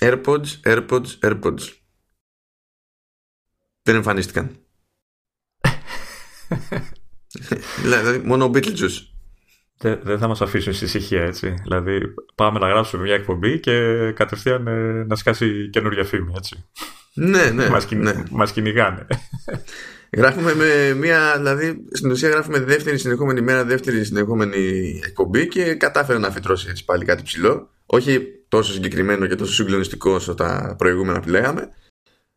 AirPods, AirPods, AirPods. Δεν εμφανίστηκαν. δηλαδή, μόνο ο Beetlejuice. Δεν, δεν θα μας αφήσουν στη ησυχία έτσι. Δηλαδή πάμε να γράψουμε μια εκπομπή και κατευθείαν ε, να σκάσει καινούργια φήμη έτσι. ναι, ναι. μας, ναι. μας κυνηγάνε. Γράφουμε με μία, δηλαδή στην ουσία γράφουμε δεύτερη συνεχόμενη μέρα, δεύτερη συνεχόμενη εκπομπή και κατάφερε να φυτρώσει έτσι πάλι κάτι ψηλό. Όχι τόσο συγκεκριμένο και τόσο συγκλονιστικό όσο τα προηγούμενα που λέγαμε.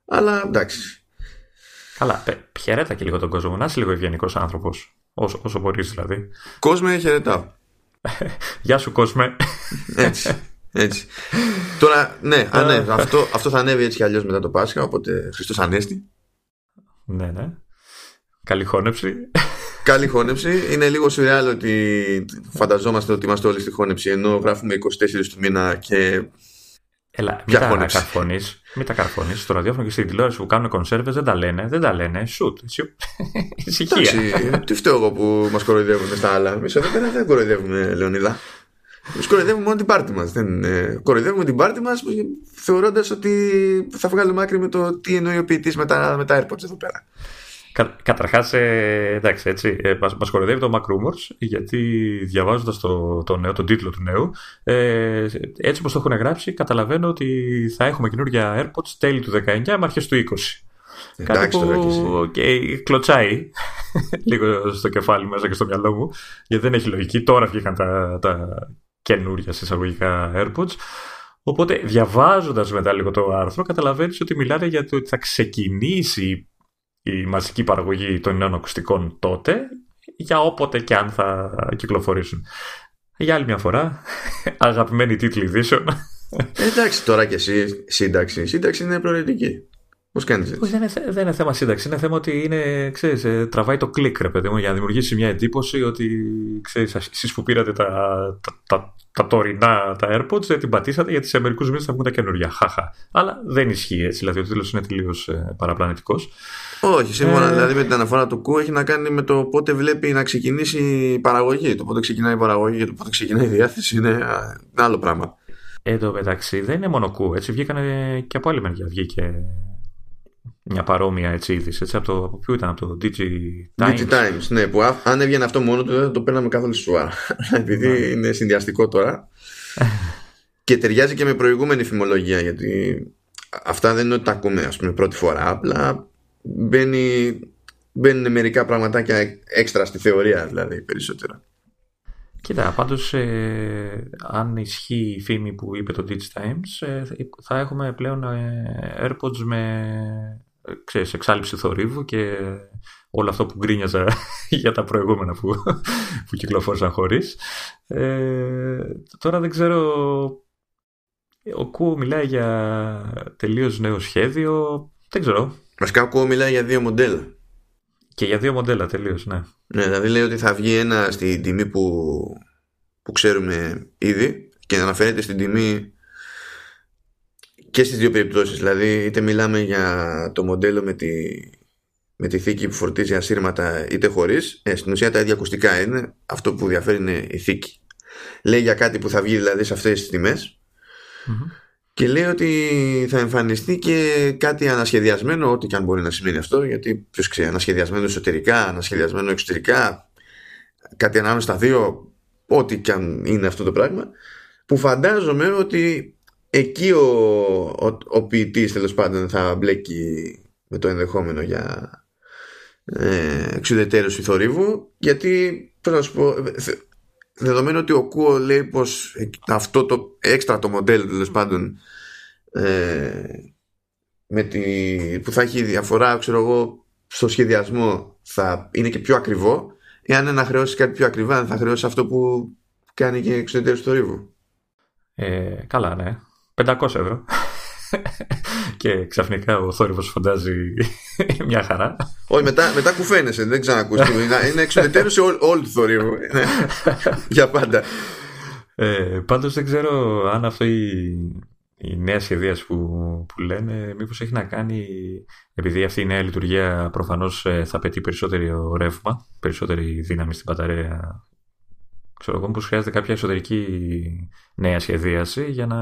Αλλά εντάξει. Καλά, χαιρέτα και λίγο τον κόσμο. Να είσαι λίγο ευγενικός άνθρωπος. Όσο, όσο μπορείς δηλαδή. Κόσμε, χαιρετάω. Γεια σου, κόσμε. Έτσι. Έτσι. Τώρα, ναι, α, ναι αυτό, αυτό θα ανέβει έτσι κι αλλιώς μετά το Πάσχα, οπότε Χριστός Ανέστη. Ναι, ναι. Καλή χώνεψη. Καλή χώνεψη. Είναι λίγο σουρεάλ ότι φανταζόμαστε ότι είμαστε όλοι στη χώνεψη ενώ γράφουμε 24 του μήνα και. Έλα, μην τα καρφώνεις. Μην τα καρφώνεις. Στο ραδιόφωνο και στην τηλεόραση που κάνουν κονσέρβες δεν τα λένε. Δεν τα λένε. Σουτ. Ησυχία. Τι φταίω εγώ που μας κοροϊδεύουν στα άλλα. Εμείς εδώ πέρα δεν κοροϊδεύουμε, Λεωνίδα. Εμείς κοροϊδεύουμε μόνο την πάρτη μας. Δεν... Κοροϊδεύουμε την πάρτη μας θεωρώντας ότι θα βγάλουμε άκρη με το τι εννοεί ο ποιητής με τα, με τα AirPods εδώ πέρα. Κα, Καταρχάς, ε, εντάξει, έτσι, ε, μας, κοροϊδεύει το Mac Rumors, γιατί διαβάζοντας το, το νέο, τον τίτλο του νέου, ε, έτσι όπως το έχουν γράψει, καταλαβαίνω ότι θα έχουμε καινούργια AirPods τέλη του 19 με αρχές του 20. Εντάξει, Κάτι που και κλωτσάει λίγο στο κεφάλι μέσα και στο μυαλό μου, γιατί δεν έχει λογική. Τώρα βγήκαν τα, τα καινούργια συσσαγωγικά AirPods. Οπότε διαβάζοντας μετά λίγο το άρθρο καταλαβαίνεις ότι μιλάνε για το ότι θα ξεκινήσει η μαζική παραγωγή των νέων ακουστικών τότε για όποτε και αν θα κυκλοφορήσουν. Για άλλη μια φορά, αγαπημένοι τίτλοι ειδήσεων. Εντάξει τώρα και εσύ, σύνταξη. Σύνταξη είναι προαιρετική. Πώς κάνεις έτσι; Δεν είναι, δεν είναι θέμα σύνταξη. Είναι θέμα ότι είναι, ξέρεις, ε, τραβάει το κλικ, ρε παιδί μου, για να δημιουργήσει μια εντύπωση ότι εσείς που πήρατε τα, τα, τα, τα τωρινά τα AirPods δεν την πατήσατε γιατί σε μερικούς μήνες θα βγουν τα καινούργια. Χάχα. Αλλά δεν ισχύει έτσι. Δηλαδή ο τίτλος είναι τελείως ε, παραπλανητικός. Όχι, σύμφωνα ε... δηλαδή με την αναφορά του ΚΟΥ έχει να κάνει με το πότε βλέπει να ξεκινήσει η παραγωγή. Το πότε ξεκινάει η παραγωγή και το πότε ξεκινάει η διάθεση είναι άλλο πράγμα. Εν τω μεταξύ δεν είναι μόνο ΚΟΥ. Έτσι βγήκαν και από άλλη μεριά. Βγήκε μια παρόμοια έτσι είδηση. Έτσι, από, το, από ποιο ήταν, από το DG Times. DG Times, ναι, που αν έβγαινε αυτό μόνο του δεν θα το παίρναμε καθόλου σουά. Επειδή ναι. είναι συνδυαστικό τώρα. και ταιριάζει και με προηγούμενη φημολογία, γιατί αυτά δεν είναι ότι τα ακούμε ας πούμε, πρώτη φορά. Απλά μπαίνει, μπαίνουν μερικά πραγματάκια έξτρα στη θεωρία, δηλαδή περισσότερα. Κοίτα, πάντως ε, αν ισχύει η φήμη που είπε το Digitimes Times ε, θα έχουμε πλέον ε, AirPods με ξέρεις, εξάλληψη θορύβου και όλο αυτό που γκρίνιαζα για τα προηγούμενα που, που κυκλοφόρησαν χωρίς. Ε, τώρα δεν ξέρω, ο Κου μιλάει για τελείως νέο σχέδιο, δεν ξέρω. Βασικά ο Κου μιλάει για δύο μοντέλα. Και για δύο μοντέλα τελείως, ναι. Ναι, δηλαδή λέει ότι θα βγει ένα στην τιμή που, που ξέρουμε ήδη και αναφέρεται στην τιμή και στις δύο περιπτώσεις. Δηλαδή είτε μιλάμε για το μοντέλο με τη, με τη θήκη που φορτίζει ασύρματα είτε χωρίς. Ε, στην ουσία τα ίδια ακουστικά είναι. Αυτό που διαφέρει είναι η θήκη. Λέει για κάτι που θα βγει δηλαδή σε αυτές τις τιμες και λέει ότι θα εμφανιστεί και κάτι ανασχεδιασμένο, ό,τι και αν μπορεί να σημαίνει αυτό, γιατί ποιος ξέρει, ανασχεδιασμένο εσωτερικά, ανασχεδιασμένο εξωτερικά, κάτι ανάμεσα στα δύο, ό,τι και αν είναι αυτό το πράγμα, που φαντάζομαι ότι εκεί ο, ο, ο ποιητής τέλος πάντων θα μπλέκει με το ενδεχόμενο για ε, εξουδετέρωση θορύβου, γιατί πώς να σου πω, δεδομένου ότι ο Κούο λέει πως αυτό το έξτρα το μοντέλο τέλος πάντων ε, με τη, που θα έχει διαφορά ξέρω εγώ στο σχεδιασμό θα είναι και πιο ακριβό. Εάν να χρεώσει κάτι πιο ακριβά θα χρεώσει αυτό που κάνει και εξωτερικό στο ρίβο ε, καλά ναι. 500 ευρώ και ξαφνικά ο θόρυβος φαντάζει μια χαρά. Όχι, μετά, μετά κουφαίνεσαι, δεν ξανακούστηκε. είναι εξουδετέρω σε όλο το θόρυβο. Ναι. Για πάντα. Ε, πάντως δεν ξέρω αν αυτό η, η νέα σχεδίαση που, που λένε μήπως έχει να κάνει επειδή αυτή η νέα λειτουργία προφανώς ε, θα πετύχει περισσότερο ρεύμα, περισσότερη δύναμη στην μπαταρία ξέρω εγώ, πως χρειάζεται κάποια εσωτερική νέα σχεδίαση για να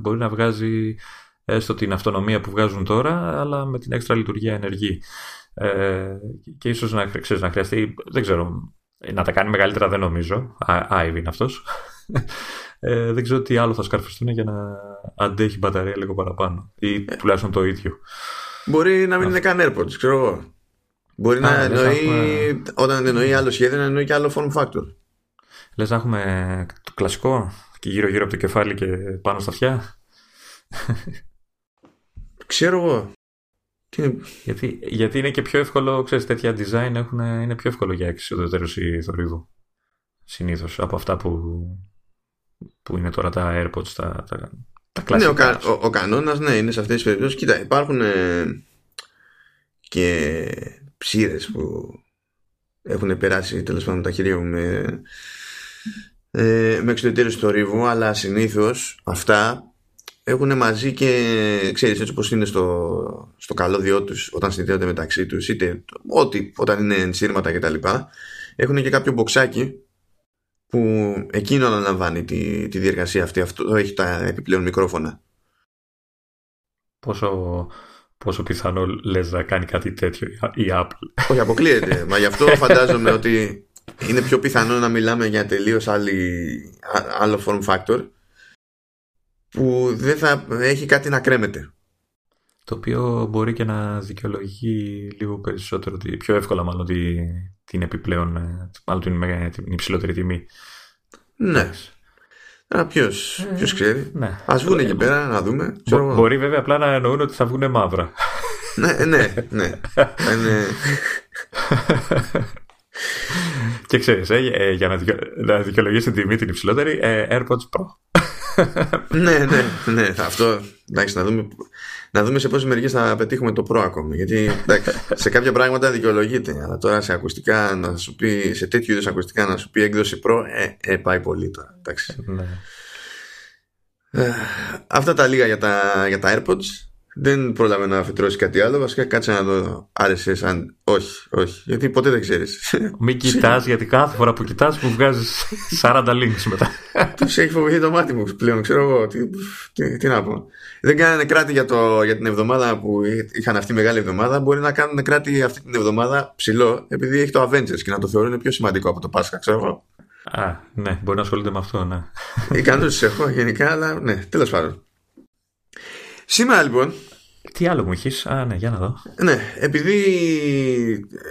μπορεί να βγάζει έστω την αυτονομία που βγάζουν τώρα, αλλά με την έξτρα λειτουργία ενεργή. Ε, και ίσως να, ξέρεις, να χρειαστεί, δεν ξέρω, να τα κάνει μεγαλύτερα δεν νομίζω. Άιβ είναι αυτός. Ε, δεν ξέρω τι άλλο θα σκαρφιστούν για να αντέχει μπαταρία λίγο παραπάνω. Ή ε. τουλάχιστον το ίδιο. Μπορεί να μην είναι καν AirPods, ξέρω εγώ. Μπορεί να εννοεί, όταν εννοεί άλλο σχέδιο, να εννοεί και άλλο form factor. Λες να έχουμε το κλασικό και γύρω-γύρω από το κεφάλι και πάνω στα αυτιά. Ξέρω εγώ. Γιατί, γιατί είναι και πιο εύκολο, ξέρεις, τέτοια design έχουν, είναι πιο εύκολο για εξοδετερώση θορύβου. Συνήθως από αυτά που, που είναι τώρα τα AirPods, τα, τα, τα κλασικά. Ναι, ο, ο, ο κανόνας ναι, είναι σε αυτές τις περιπτώσεις. Κοίτα, υπάρχουν ε, και ψήρες που έχουν περάσει τέλος πάντων τα χέρια μου με, ε, με εξωτερικούς θορύβου, αλλά συνήθως αυτά έχουν μαζί και ξέρεις έτσι όπως είναι στο, στο καλώδιό τους όταν συνδέονται μεταξύ τους είτε ό,τι όταν είναι ενσύρματα και τα λοιπά έχουν και κάποιο μποξάκι που εκείνο αναλαμβάνει τη, τη διεργασία αυτή. Αυτό έχει τα επιπλέον μικρόφωνα. Πόσο, πόσο πιθανό λες να κάνει κάτι τέτοιο η Apple; Όχι αποκλείεται. Μα γι' αυτό φαντάζομαι ότι είναι πιο πιθανό να μιλάμε για τελείως άλλο form factor που δεν θα έχει κάτι να κρέμεται. Το οποίο μπορεί και να δικαιολογεί λίγο περισσότερο, πιο εύκολα μάλλον την επιπλέον, ε, μάλλον την, την υψηλότερη τιμή. Ναι. Άρα ποιο ε, ξέρει. Ναι. Α βγουν εκεί πέρα να δούμε. μπορεί βέβαια απλά να εννοούν ότι θα βγουν μαύρα. ναι, ναι, ναι. Είναι... και ξέρεις, ε, ε, για να, δικαι... να δικαιολογήσει την τιμή την υψηλότερη, ε, AirPods Pro. Ναι, ναι, ναι. Αυτό, εντάξει, να δούμε, να δούμε σε πόσες μερικέ θα πετύχουμε το Pro ακόμη. Γιατί εντάξει, σε κάποια πράγματα δικαιολογείται. Αλλά τώρα σε ακουστικά να σου πει, σε τέτοιου είδους ακουστικά να σου πει έκδοση Pro, ε, ε πάει πολύ τώρα. Εντάξει. Ναι. Ε, αυτά τα λίγα για τα, για τα AirPods. Δεν πρόλαβε να αφιτρώσει κάτι άλλο. Βασικά κάτσε να το άρεσε σαν. Όχι, όχι. Γιατί ποτέ δεν ξέρεις. Μην κοιτάς, γιατί κάθε φορά που κοιτάς μου βγάζεις 40 links μετά. Του έχει φοβηθεί το μάτι μου πλέον. Ξέρω εγώ. Τι, τι, τι, να πω. Δεν κάνανε κράτη για, το, για την εβδομάδα που είχαν αυτή μεγάλη εβδομάδα. Μπορεί να κάνουν κράτη αυτή την εβδομάδα ψηλό, επειδή έχει το Avengers και να το θεωρούν πιο σημαντικό από το Πάσχα, ξέρω εγώ. Α, ναι, μπορεί να ασχολείται με αυτό, ναι. Ικανότητε έχω γενικά, αλλά ναι, τέλος πάντων. Σήμερα λοιπόν. Τι άλλο μου έχει, Α, ναι, για να δω. Ναι, επειδή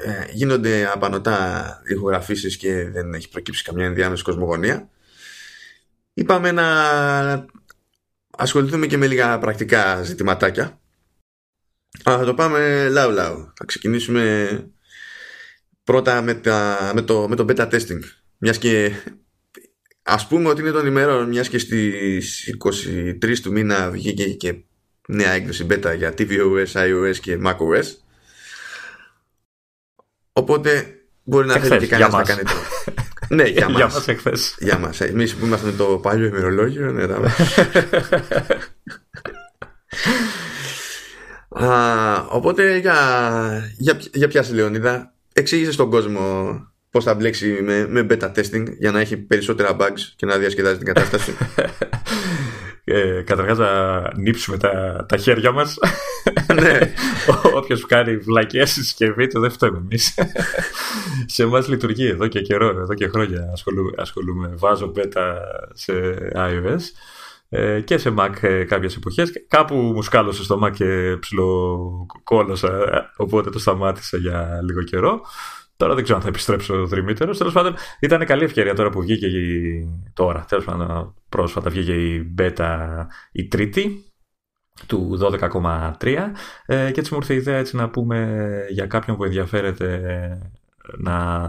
ε, γίνονται απανοτά ηχογραφήσεις και δεν έχει προκύψει καμιά ενδιάμεση κοσμογονία, είπαμε να ασχοληθούμε και με λίγα πρακτικά ζητηματάκια. Αλλά θα το πάμε λαού λαού. Θα ξεκινήσουμε πρώτα με, τα, με, το, με το beta testing. Μιας και ας πούμε ότι είναι των ημέρων μιας και στις 23 του μήνα βγήκε και νέα έκδοση beta για tvOS, iOS και macOS. Οπότε μπορεί να θέλει και κανένας να κάνει το. ναι, για μας. Για μας εχθές. Για μας. Εμείς που είμαστε το παλιό ημερολόγιο. Ναι, Α, οπότε για, για, για πιάσε Λεωνίδα εξήγησε στον κόσμο πώς θα μπλέξει με, με beta testing για να έχει περισσότερα bugs και να διασκεδάζει την κατάσταση ε, καταρχάς να νύψουμε τα, τα χέρια μας ναι. όποιος κάνει βλακές στη συσκευή του δεν φταίμε εμείς σε εμάς λειτουργεί εδώ και καιρό εδώ και χρόνια ασχολούμαι, ασχολούμαι. βάζω beta σε iOS ε, και σε Mac ε, κάποιες εποχές κάπου μου σκάλωσε στο Mac και ψιλοκόλωσα οπότε το σταμάτησα για λίγο καιρό Τώρα δεν ξέρω αν θα επιστρέψω δρυμύτερο. Τέλος πάντων, ήταν καλή ευκαιρία τώρα που βγήκε η. Τώρα, τέλος πάντων, πρόσφατα βγήκε η beta η τρίτη του 12,3 ε, και έτσι μου ήρθε η ιδέα έτσι να πούμε για κάποιον που ενδιαφέρεται να,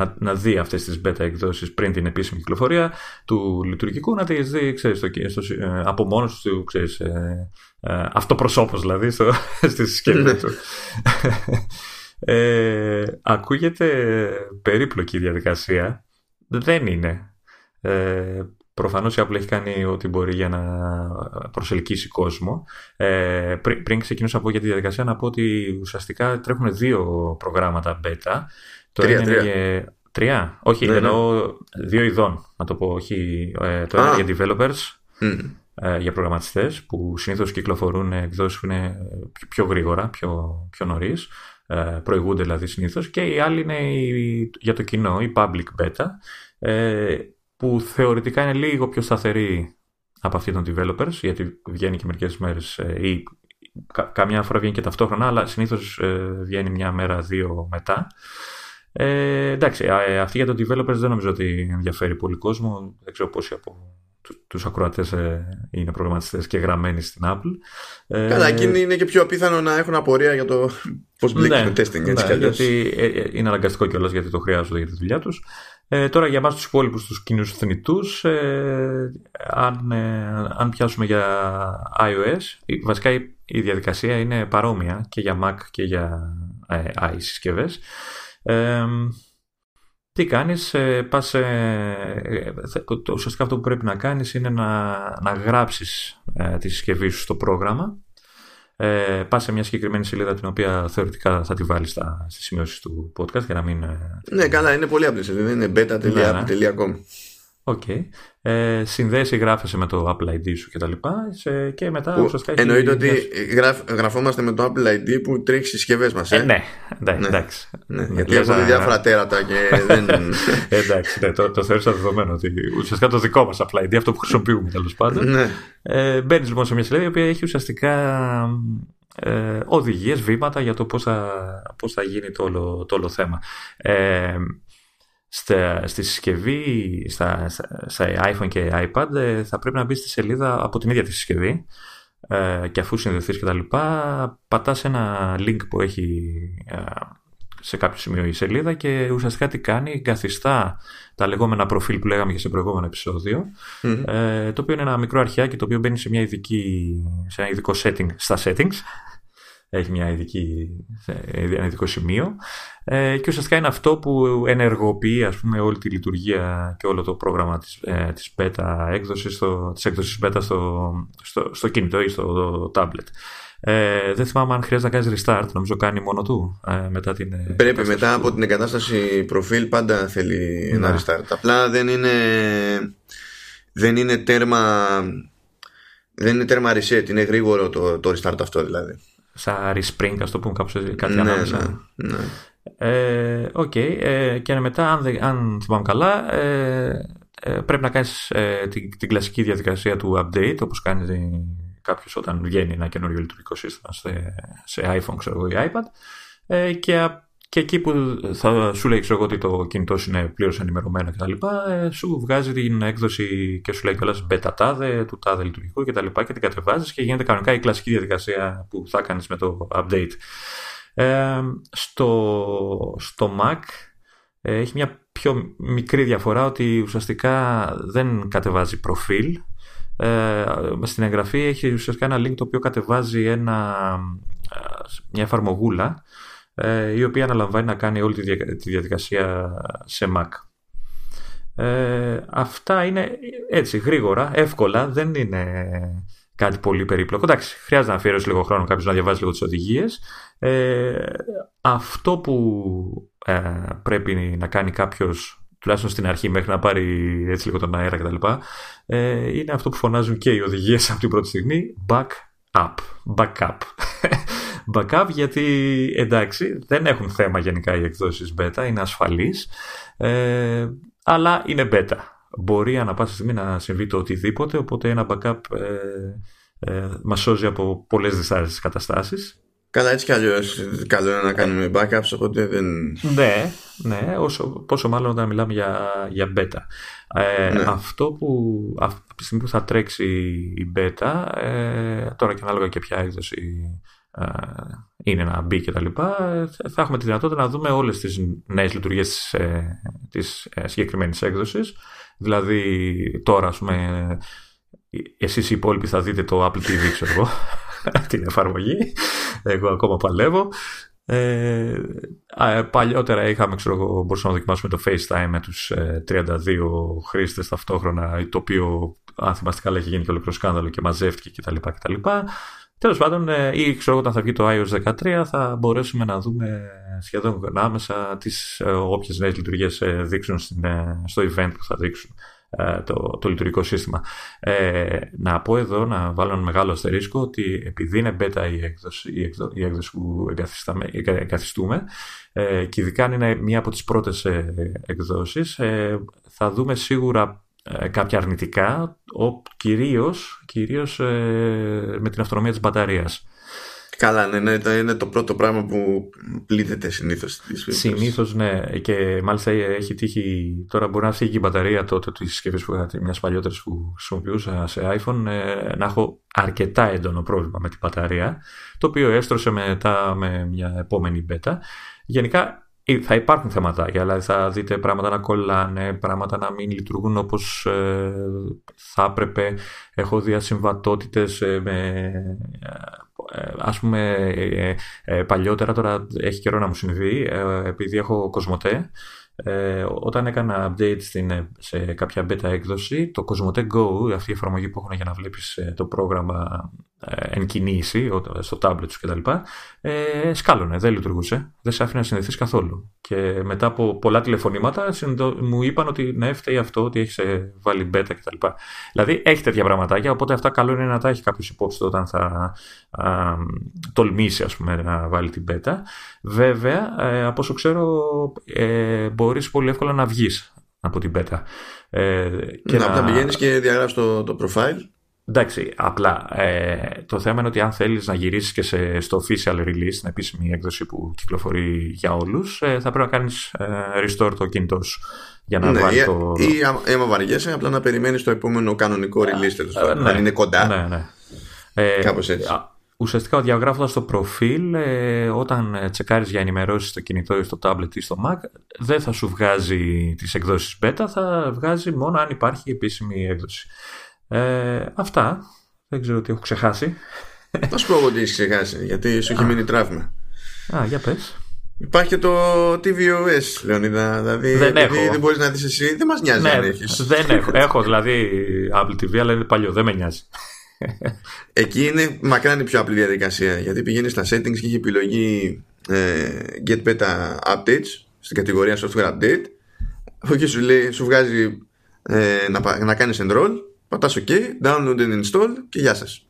να, να δει αυτές τις beta εκδόσεις πριν την επίσημη κυκλοφορία του λειτουργικού να τις δει ξέρεις, στο, στο, ε, από μόνος του ξέρεις, ε, ε, αυτοπροσώπος δηλαδή στο, στη συσκευή ναι. του ε, ακούγεται περίπλοκη η διαδικασία. Δεν είναι. Ε, προφανώς η Apple έχει κάνει ό,τι μπορεί για να προσελκύσει κόσμο. Ε, πριν, πριν ξεκινήσω να πω για τη διαδικασία, να πω ότι ουσιαστικά τρέχουν δύο προγράμματα beta. Το τρία, τρία. Είναι, Τρία. Όχι, Ναι, ναι. εννοώ δύο ειδών, να το πω. Όχι, ε, το ένα Α. για developers, Μμ. ε, για προγραμματιστές, που συνήθως κυκλοφορούν εκδόσεις που είναι πιο, πιο γρήγορα, πιο, πιο νωρίς. Ε, προηγούνται δηλαδή συνήθως. Και η άλλη είναι η, για το κοινό, η public beta, ε, που θεωρητικά είναι λίγο πιο σταθερή από αυτή των developers, γιατί βγαίνει και μερικές μέρες ε, ή κα- καμιά φορά βγαίνει και ταυτόχρονα, αλλά συνήθως ε, βγαίνει μια μέρα, δύο μετά. Ε, εντάξει, α, ε, αυτή για το developers δεν νομίζω ότι ενδιαφέρει πολύ κόσμο. Δεν ξέρω πόσοι από του- τους ακροατές ε, είναι προγραμματιστές και γραμμένοι στην Apple. Ε, Καλά, εκείνοι είναι και πιο απίθανο να έχουν απορία για το πώς μπλέκει το testing. Έτσι ναι, κι αλλιώς. γιατί ε, ε, είναι αναγκαστικό κιόλας γιατί το χρειάζονται για τη δουλειά τους. Ε, τώρα για εμάς τους υπόλοιπους τους κοινούς θνητούς, ε, αν, ε, αν πιάσουμε για iOS, η- βασικά η, η διαδικασία είναι παρόμοια και για Mac και για ε, i συσκευές. Ε, τι κάνεις, ε, πας, ε, ε, θα- το- ουσιαστικά αυτό που πρέπει να κάνεις είναι να, να γράψεις ε, τη συσκευή σου στο πρόγραμμα ε, πας σε μια συγκεκριμένη σελίδα την οποία θεωρητικά θα τη βάλεις στα, στις σημειώσεις του podcast για να μην... ε, Ναι, καλά, είναι πολύ απλή σελίδα. Είναι beta.apple.com. OK. Ε, συνδέεσαι ή γράφεσαι με το Apple ID σου κτλ. Και, και μετά Που ουσιαστικά έχει Εννοείται μια- ότι γραφ, γραφόμαστε με το Apple ID που τρέχει στις συσκευές μας. Ε, ναι, εντάξει. εντάξει. Ναι, Ναι, γιατί λες έρχονται να- διάφορα τέρατα και δεν. Εντάξει, ναι, το, το θεώρησα δεδομένο ότι ουσιαστικά το δικό μας Apple ID, αυτό που χρησιμοποιούμε τέλος πάντων. ναι. Ε, Μπαίνεις λοιπόν σε μια σελίδα η οποία έχει ουσιαστικά ε, οδηγίες, βήματα για το πώς θα, πώς θα γίνει το όλο, το όλο θέμα. Ε, στα, στη συσκευή, στα, στα, στα iPhone και iPad ε, θα πρέπει να μπεις στη σελίδα από την ίδια τη συσκευή ε, και αφού συνδεθείς και τα λοιπά πατάς ένα link που έχει ε, σε κάποιο σημείο η σελίδα και ουσιαστικά τι κάνει, καθιστά τα λεγόμενα προφίλ που λέγαμε και σε προηγούμενο επεισόδιο Μμμ. ε, το οποίο είναι ένα μικρό αρχιάκι το οποίο μπαίνει σε, μια ειδική, σε ένα ειδικό setting στα settings. Έχει μια ειδική, ένα ειδικό σημείο. Ε, και ουσιαστικά είναι αυτό που ενεργοποιεί ας πούμε, όλη τη λειτουργία και όλο το πρόγραμμα της, ε, της beta έκδοσης, στο, της έκδοσης beta στο, στο, στο κινητό ή στο tablet. Ε, δεν θυμάμαι αν χρειάζεται να κάνεις restart, νομίζω κάνει μόνο του ε, μετά την... ε, Πρέπει κατάσταση μετά του. από την εγκατάσταση προφίλ πάντα θέλει Ναι. ένα restart. Απλά δεν είναι, δεν είναι τέρμα. Δεν είναι τέρμα reset, είναι γρήγορο το, το restart αυτό δηλαδή. Σαν respring, ας το πούμε κάπως έτσι, κάτι ναι, ανάμεσα. ναι, ναι. Ε, Οκ. ε, και μετά, αν, δεν- αν θυμάμαι καλά, ε, ε, πρέπει να κάνεις ε, την, την κλασική διαδικασία του update, όπως κάνει κάποιος όταν βγαίνει ένα καινούριο λειτουργικό σύστημα σε, σε iPhone ξέρω εγώ, ή iPad. Ε, και, α- και εκεί που θα σου λέει ξέρω εγώ, ότι το κινητό σου είναι πλήρως ενημερωμένο κτλ. Ε, σου βγάζει την έκδοση και σου λέει κιόλας beta τάδε, του τάδε λειτουργικού κτλ. Και, την κατεβάζεις και γίνεται κανονικά η κλασική διαδικασία που θα κάνεις με το update. Ε, στο, στο Mac ε, έχει μια πιο μικρή διαφορά ότι ουσιαστικά δεν κατεβάζει προφίλ. Ε, στην εγγραφή έχει ουσιαστικά ένα link το οποίο κατεβάζει ένα, ε, μια εφαρμογούλα ε, η οποία αναλαμβάνει να κάνει όλη τη, δια- τη διαδικασία σε Mac. Ε, αυτά είναι έτσι γρήγορα, εύκολα, δεν είναι κάτι πολύ περίπλοκο. Εντάξει, χρειάζεται να αφιερώσει λίγο χρόνο κάποιος να διαβάζει λίγο τις οδηγίες. Ε, αυτό που ε, πρέπει να κάνει κάποιος, τουλάχιστον στην αρχή, μέχρι να πάρει έτσι λίγο τον αέρα κτλ., ε, είναι αυτό που φωνάζουν και οι οδηγίες από την πρώτη στιγμή. Back up. Backup. Backup γιατί εντάξει δεν έχουν θέμα γενικά οι εκδόσεις beta, είναι ασφαλείς ε, αλλά είναι beta. Μπορεί ανά πάσα στιγμή να συμβεί το οτιδήποτε οπότε ένα backup ε, ε, μας σώζει από πολλές δυσάρεστες καταστάσεις. Καλά, έτσι κι αλλιώς καλό είναι να κάνουμε backups, οπότε δεν. Ναι, ναι όσο, πόσο μάλλον όταν μιλάμε για, για beta. Ε, Ναι. Αυτό που αυτή τη στιγμή που θα τρέξει η beta, ε, τώρα και ανάλογα και ποια έκδοση ε, είναι να μπει και τα λοιπά, ε, θα έχουμε τη δυνατότητα να δούμε όλες τις νέες λειτουργίες της, ε, της ε, συγκεκριμένης έκδοσης. Δηλαδή τώρα, ας πούμε, εσείς οι υπόλοιποι θα δείτε το Apple TV, ξέρω εγώ, την εφαρμογή. Εγώ ακόμα παλεύω. Ε, α, παλιότερα είχαμε, ξέρω εγώ, μπορούσαμε να δοκιμάσουμε το FaceTime με τους ε, 32 χρήστες ταυτόχρονα, το οποίο, αν θυμάστε καλά, έχει γίνει και ολόκληρο σκάνδαλο και μαζεύτηκε κτλ. κτλ. Τέλος πάντων, ε, ή ξέρω εγώ, όταν θα βγει το iOS 13 θα μπορέσουμε να δούμε σχεδόν άμεσα τις όποιες νέες λειτουργίες δείξουν στο event που θα δείξουν. Ε, το, το λειτουργικό σύστημα. Ε, να πω εδώ, να βάλω ένα μεγάλο αστερίσκο, ότι επειδή είναι beta η έκδοση, η έκδοση, η έκδοση που εγκαθιστούμε ε, και ειδικά αν είναι μία από τις πρώτες ε, εκδόσεις, ε, θα δούμε σίγουρα κάποια αρνητικά, ο, κυρίως, κυρίως με την αυτονομία της μπαταρίας. Καλά, ναι, ναι, είναι το πρώτο πράγμα που πλήττεται συνήθως. Συνήθως, ναι. Και μάλιστα έχει τύχει. Τώρα μπορεί να φύγει η μπαταρία τότε της συσκευής που είχα, μιας παλιότερης που χρησιμοποιούσα σε iPhone, ε, να έχω αρκετά έντονο πρόβλημα με την μπαταρία. Το οποίο έστρωσε μετά με μια επόμενη beta. Γενικά ε, θα υπάρχουν θεματάκια, δηλαδή θα δείτε πράγματα να κολλάνε, πράγματα να μην λειτουργούν όπως ε, θα έπρεπε. Έχω δει ασυμβατότητες ε, με, ε, ας πούμε, παλιότερα, τώρα έχει καιρό να μου συμβεί, επειδή έχω κοσμοτέ, ε, όταν έκανα update στην, σε κάποια beta έκδοση, το Cosmote Go, αυτή η εφαρμογή που έχουν για να βλέπεις το πρόγραμμα ε, εν κινήσει στο tablet σου κτλ. Ε, σκάλωνε, δεν λειτουργούσε. Δεν σε άφηνε να συνδεθεί καθόλου. Και μετά από πολλά τηλεφωνήματα μου είπαν ότι ναι, φταίει αυτό, ότι έχεις ε, βάλει beta κτλ. Δηλαδή έχει τέτοια πραγματάκια, οπότε αυτά καλό είναι να τα έχει κάποιος υπόψη όταν θα α, τολμήσει ας πούμε, να βάλει την beta. Βέβαια, ε, από όσο ξέρω, ε, μπορείς πολύ εύκολα να βγεις από την beta. Ε, και να, να... πηγαίνεις και διαγράφεις το, το profile Εντάξει, απλά ε, το θέμα είναι ότι αν θέλεις να γυρίσεις και σε, στο official release, την επίσημη έκδοση που κυκλοφορεί για όλους, ε, θα πρέπει να κάνεις ε, restore το κινητό σου για να ναι, βάλει το... Ή άμα βαριέσαι, απλά να περιμένεις το επόμενο κανονικό release, τέλος ε, ναι, αν είναι κοντά. Ναι, ναι. Ε, Κάπως έτσι. Ουσιαστικά διαγράφοντας το προφίλ, ε, όταν τσεκάρεις για ενημερώσεις στο κινητό ή στο tablet ή στο Mac, δεν θα σου βγάζει τις εκδόσεις beta, θα βγάζει μόνο αν υπάρχει επίσημη έκδοση. Ε, αυτά. Δεν ξέρω τι έχω ξεχάσει. Θα σου πω εγώ τι έχεις ξεχάσει, γιατί σου έχει μείνει τραύμα. Α, για πες. Υπάρχει και το tvOS, Λεωνίδα. Δηλαδή, δεν έχω. δεν μπορείς να δεις εσύ, δεν μας νοιάζει ναι, αν έχεις. Δεν έχω. Έχω δηλαδή Apple TV, αλλά είναι παλιό, δεν με νοιάζει. Εκεί είναι μακράν η πιο απλή διαδικασία. Γιατί πηγαίνεις στα settings και έχει επιλογή ε, Get Beta Updates στην κατηγορία Software Update. εκεί σου, λέει, σου βγάζει ε, να, να κάνεις enroll πατάς OK, download and install και γεια σας.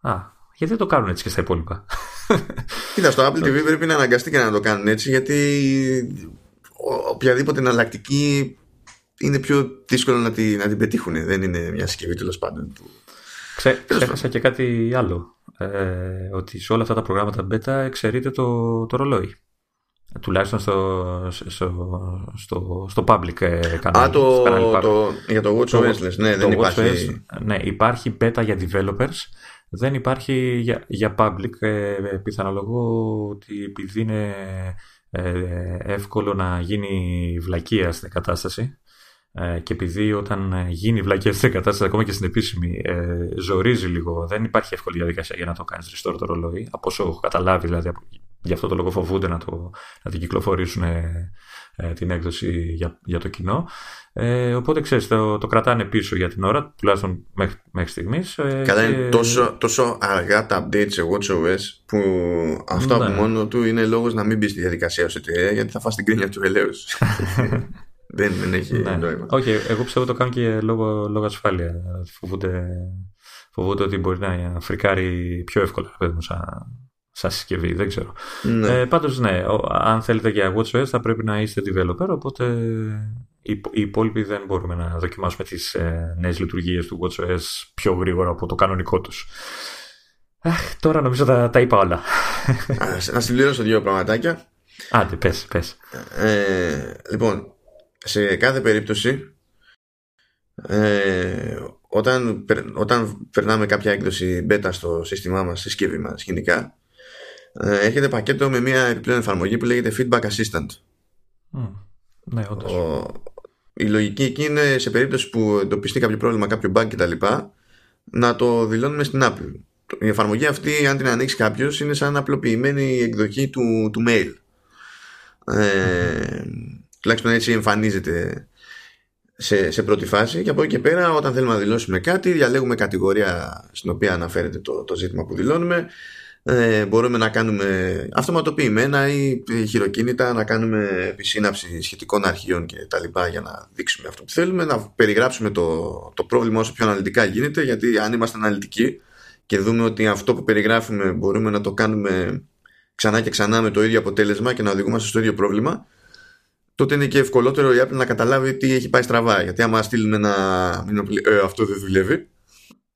Α, γιατί δεν το κάνουν έτσι και στα υπόλοιπα; Κοίτα, στο Apple TV πρέπει να αναγκαστεί και να το κάνουν έτσι γιατί οποιαδήποτε εναλλακτική είναι πιο δύσκολο να, τη, να την πετύχουν. Δεν είναι μια συσκευή τέλος πάντων. Ξέ, ξέχασα και κάτι άλλο. Ε, ότι σε όλα αυτά τα προγράμματα beta εξαιρείται το, το ρολόι. Τουλάχιστον στο, στο, στο, στο public ε, κανάλι. Α, το, το, για το WatchOS λες. Ναι, δεν υπάρχει. ναι, υπάρχει beta για developers. Δεν υπάρχει για, για public. Ε, πιθανολογώ ότι επειδή είναι ε, εύκολο να γίνει βλακεία στην κατάσταση ε, και επειδή όταν γίνει βλακεία στην κατάσταση ακόμα και στην επίσημη ε, ζορίζει λίγο δεν υπάρχει εύκολη διαδικασία για να το κάνεις restore το ρολόι από όσο έχω καταλάβει δηλαδή Γι' αυτό το λόγο φοβούνται να, το, να την κυκλοφορήσουν ε, ε, την έκδοση για, για το κοινό. Ε, οπότε ξέρεις, το, το κρατάνε πίσω για την ώρα, τουλάχιστον μέχρι, μέχρι στιγμής. Ε, Καλά, είναι τόσο, τόσο αργά τα updates σε WatchOS που αυτό ναι. από μόνο του είναι λόγος να μην μπει στη διαδικασία ω εταιρεία γιατί θα φας την κρίνια του ελαίου. δεν, δεν έχει ναι. νόημα. Όχι, εγώ πιστεύω το κάνουν και λόγω, λόγω ασφάλεια. Φοβούνται, φοβούνται ότι μπορεί να φρικάρει πιο εύκολα σαν, σαν συσκευή, δεν ξέρω. Ναι. Ε, πάντως ναι, αν θέλετε για WatchOS θα πρέπει να είστε developer, οπότε οι, υπόλοιποι δεν μπορούμε να δοκιμάσουμε τις ε, νέες λειτουργίες του WatchOS πιο γρήγορα από το κανονικό τους. Αχ, τώρα νομίζω τα, τα είπα όλα. Να συμπληρώσω δύο πραγματάκια. Άντε, πες, πες. Ε, λοιπόν, σε κάθε περίπτωση ε, όταν, όταν περνάμε κάποια έκδοση beta στο σύστημά μας, συσκευή μας γενικά ε, έχετε πακέτο με μια επιπλέον εφαρμογή που λέγεται Feedback Assistant. Mm. Ναι, όντως. η λογική εκεί είναι σε περίπτωση που εντοπιστεί κάποιο πρόβλημα, κάποιο bug κτλ. να το δηλώνουμε στην Apple. Η εφαρμογή αυτή, αν την ανοίξει κάποιος, είναι σαν απλοποιημένη εκδοχή του, του mail. Ε, τουλάχιστον έτσι εμφανίζεται σε, σε πρώτη φάση και από εκεί και πέρα όταν θέλουμε να δηλώσουμε κάτι διαλέγουμε κατηγορία στην οποία αναφέρεται το, το ζήτημα που δηλώνουμε ε, μπορούμε να κάνουμε αυτοματοποιημένα ή χειροκίνητα να κάνουμε επισύναψη σχετικών αρχείων και τα λοιπά για να δείξουμε αυτό που θέλουμε να περιγράψουμε το, το πρόβλημα όσο πιο αναλυτικά γίνεται γιατί αν είμαστε αναλυτικοί και δούμε ότι αυτό που περιγράφουμε μπορούμε να το κάνουμε ξανά και ξανά με το ίδιο αποτέλεσμα και να οδηγούμαστε στο ίδιο πρόβλημα τότε είναι και ευκολότερο η Apple να καταλάβει τι έχει πάει στραβά. Γιατί άμα στείλουμε ένα ε, αυτό δεν δουλεύει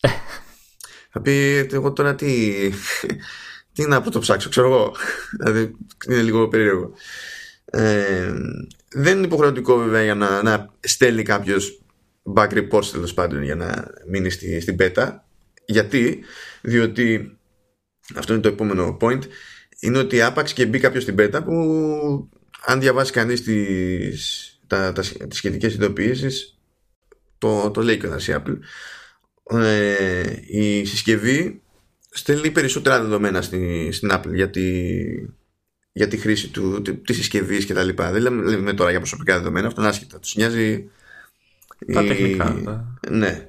θα πει εγώ τώρα τι, τι να πω το ψάξω, ξέρω εγώ. Δηλαδή είναι λίγο περίεργο. Ε, δεν είναι υποχρεωτικό βέβαια για να, να στέλνει κάποιος back reports τέλος πάντων για να μείνει στη, στην beta. Γιατί, διότι αυτό είναι το επόμενο point, είναι ότι άπαξ και μπει κάποιος στην beta που αν διαβάσει κανείς τις, τα, τα, τις σχετικές ειδοποιήσεις το, το λέει και ο Apple ε, η συσκευή στέλνει περισσότερα δεδομένα στη, στην Apple για τη, για τη χρήση του, τη συσκευής και τα λοιπά. Δεν λέμε τώρα για προσωπικά δεδομένα, αυτό είναι άσχετα. Τους νοιάζει. Τα η... τεχνικά. Ναι.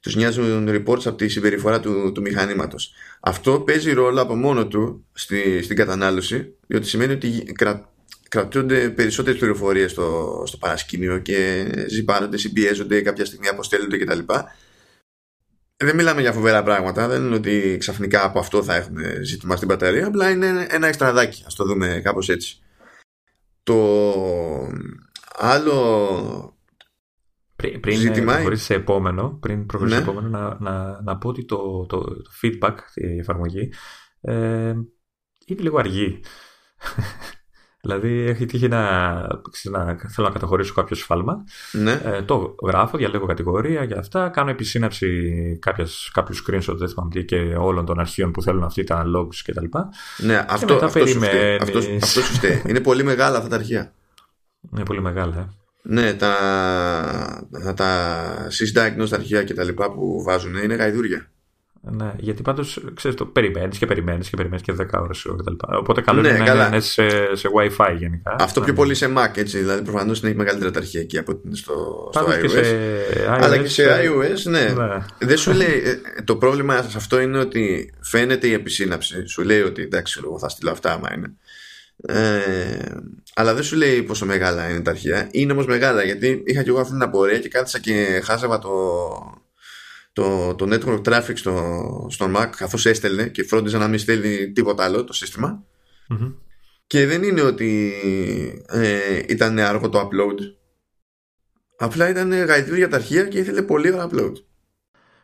Τους νοιάζουν reports από τη συμπεριφορά του, του μηχανήματος. Αυτό παίζει ρόλο από μόνο του στη, στην κατανάλωση, διότι σημαίνει ότι κρα, κρατούνται περισσότερες πληροφορίες στο, στο παρασκήνιο και ζυπάνονται, συμπιέζονται, κάποια στιγμή αποστέλλονται κτλ δεν μιλάμε για φοβερά πράγματα. Δεν είναι ότι ξαφνικά από αυτό θα έχουμε ζήτημα στην μπαταρία. Απλά είναι ένα εξτραδάκι. Α το δούμε κάπως έτσι. Το άλλο πριν, πριν ζήτημα... προχωρήσεις σε επόμενο, πριν προχωρήσεις ναι. επόμενο να, να, να πω ότι το, το, το feedback, η εφαρμογή, ε, είναι λίγο αργή. Δηλαδή έχει τύχει να, να θέλω να καταχωρήσω κάποιο σφάλμα. Ναι. Ε, το γράφω, διαλέγω κατηγορία για αυτά. Κάνω επισύναψη κάποιου screenshot δεν θυμάμαι και όλων των αρχείων που θέλουν αυτοί τα logs κτλ. Ναι, αυτό, αυτό, περιμένεις... αυτό, αυτό Είναι πολύ μεγάλα αυτά τα αρχεία. Είναι πολύ μεγάλα, ε. Ναι, τα, τα sysdiagnosed αρχεία και τα λοιπά που βάζουν είναι γαϊδούρια. Ναι, γιατί πάντως ξέρεις το περιμένεις και περιμένεις και περιμένεις και 10 ώρες κτλ. Οπότε καλό ναι, είναι να είναι σε, σε WiFi γενικά. Αυτό πιο πολύ σε Mac έτσι. Δηλαδή προφανώς έχει μεγαλύτερα τα αρχεία εκεί από ότι στο, στο iOS. Σε Αλλά και σε iOS, ναι. ναι. Δεν σου λέει, ε, το πρόβλημα σε αυτό είναι ότι φαίνεται η επισύναψη. Σου λέει ότι εντάξει, εγώ θα στείλω αυτά άμα είναι. Ε, αλλά δεν σου λέει πόσο μεγάλα είναι τα αρχεία. Είναι όμως μεγάλα γιατί είχα και εγώ αυτή την απορία και κάθισα και χάσαβα το, το, το network traffic στο, στο Mac καθώς έστελνε και φρόντιζε να μην στέλνει τίποτα άλλο το συστημα και δεν είναι ότι ε, ήταν αργό το upload. Απλά ήταν γαϊδίου για τα αρχεία και ήθελε πολύ γρήγορα upload.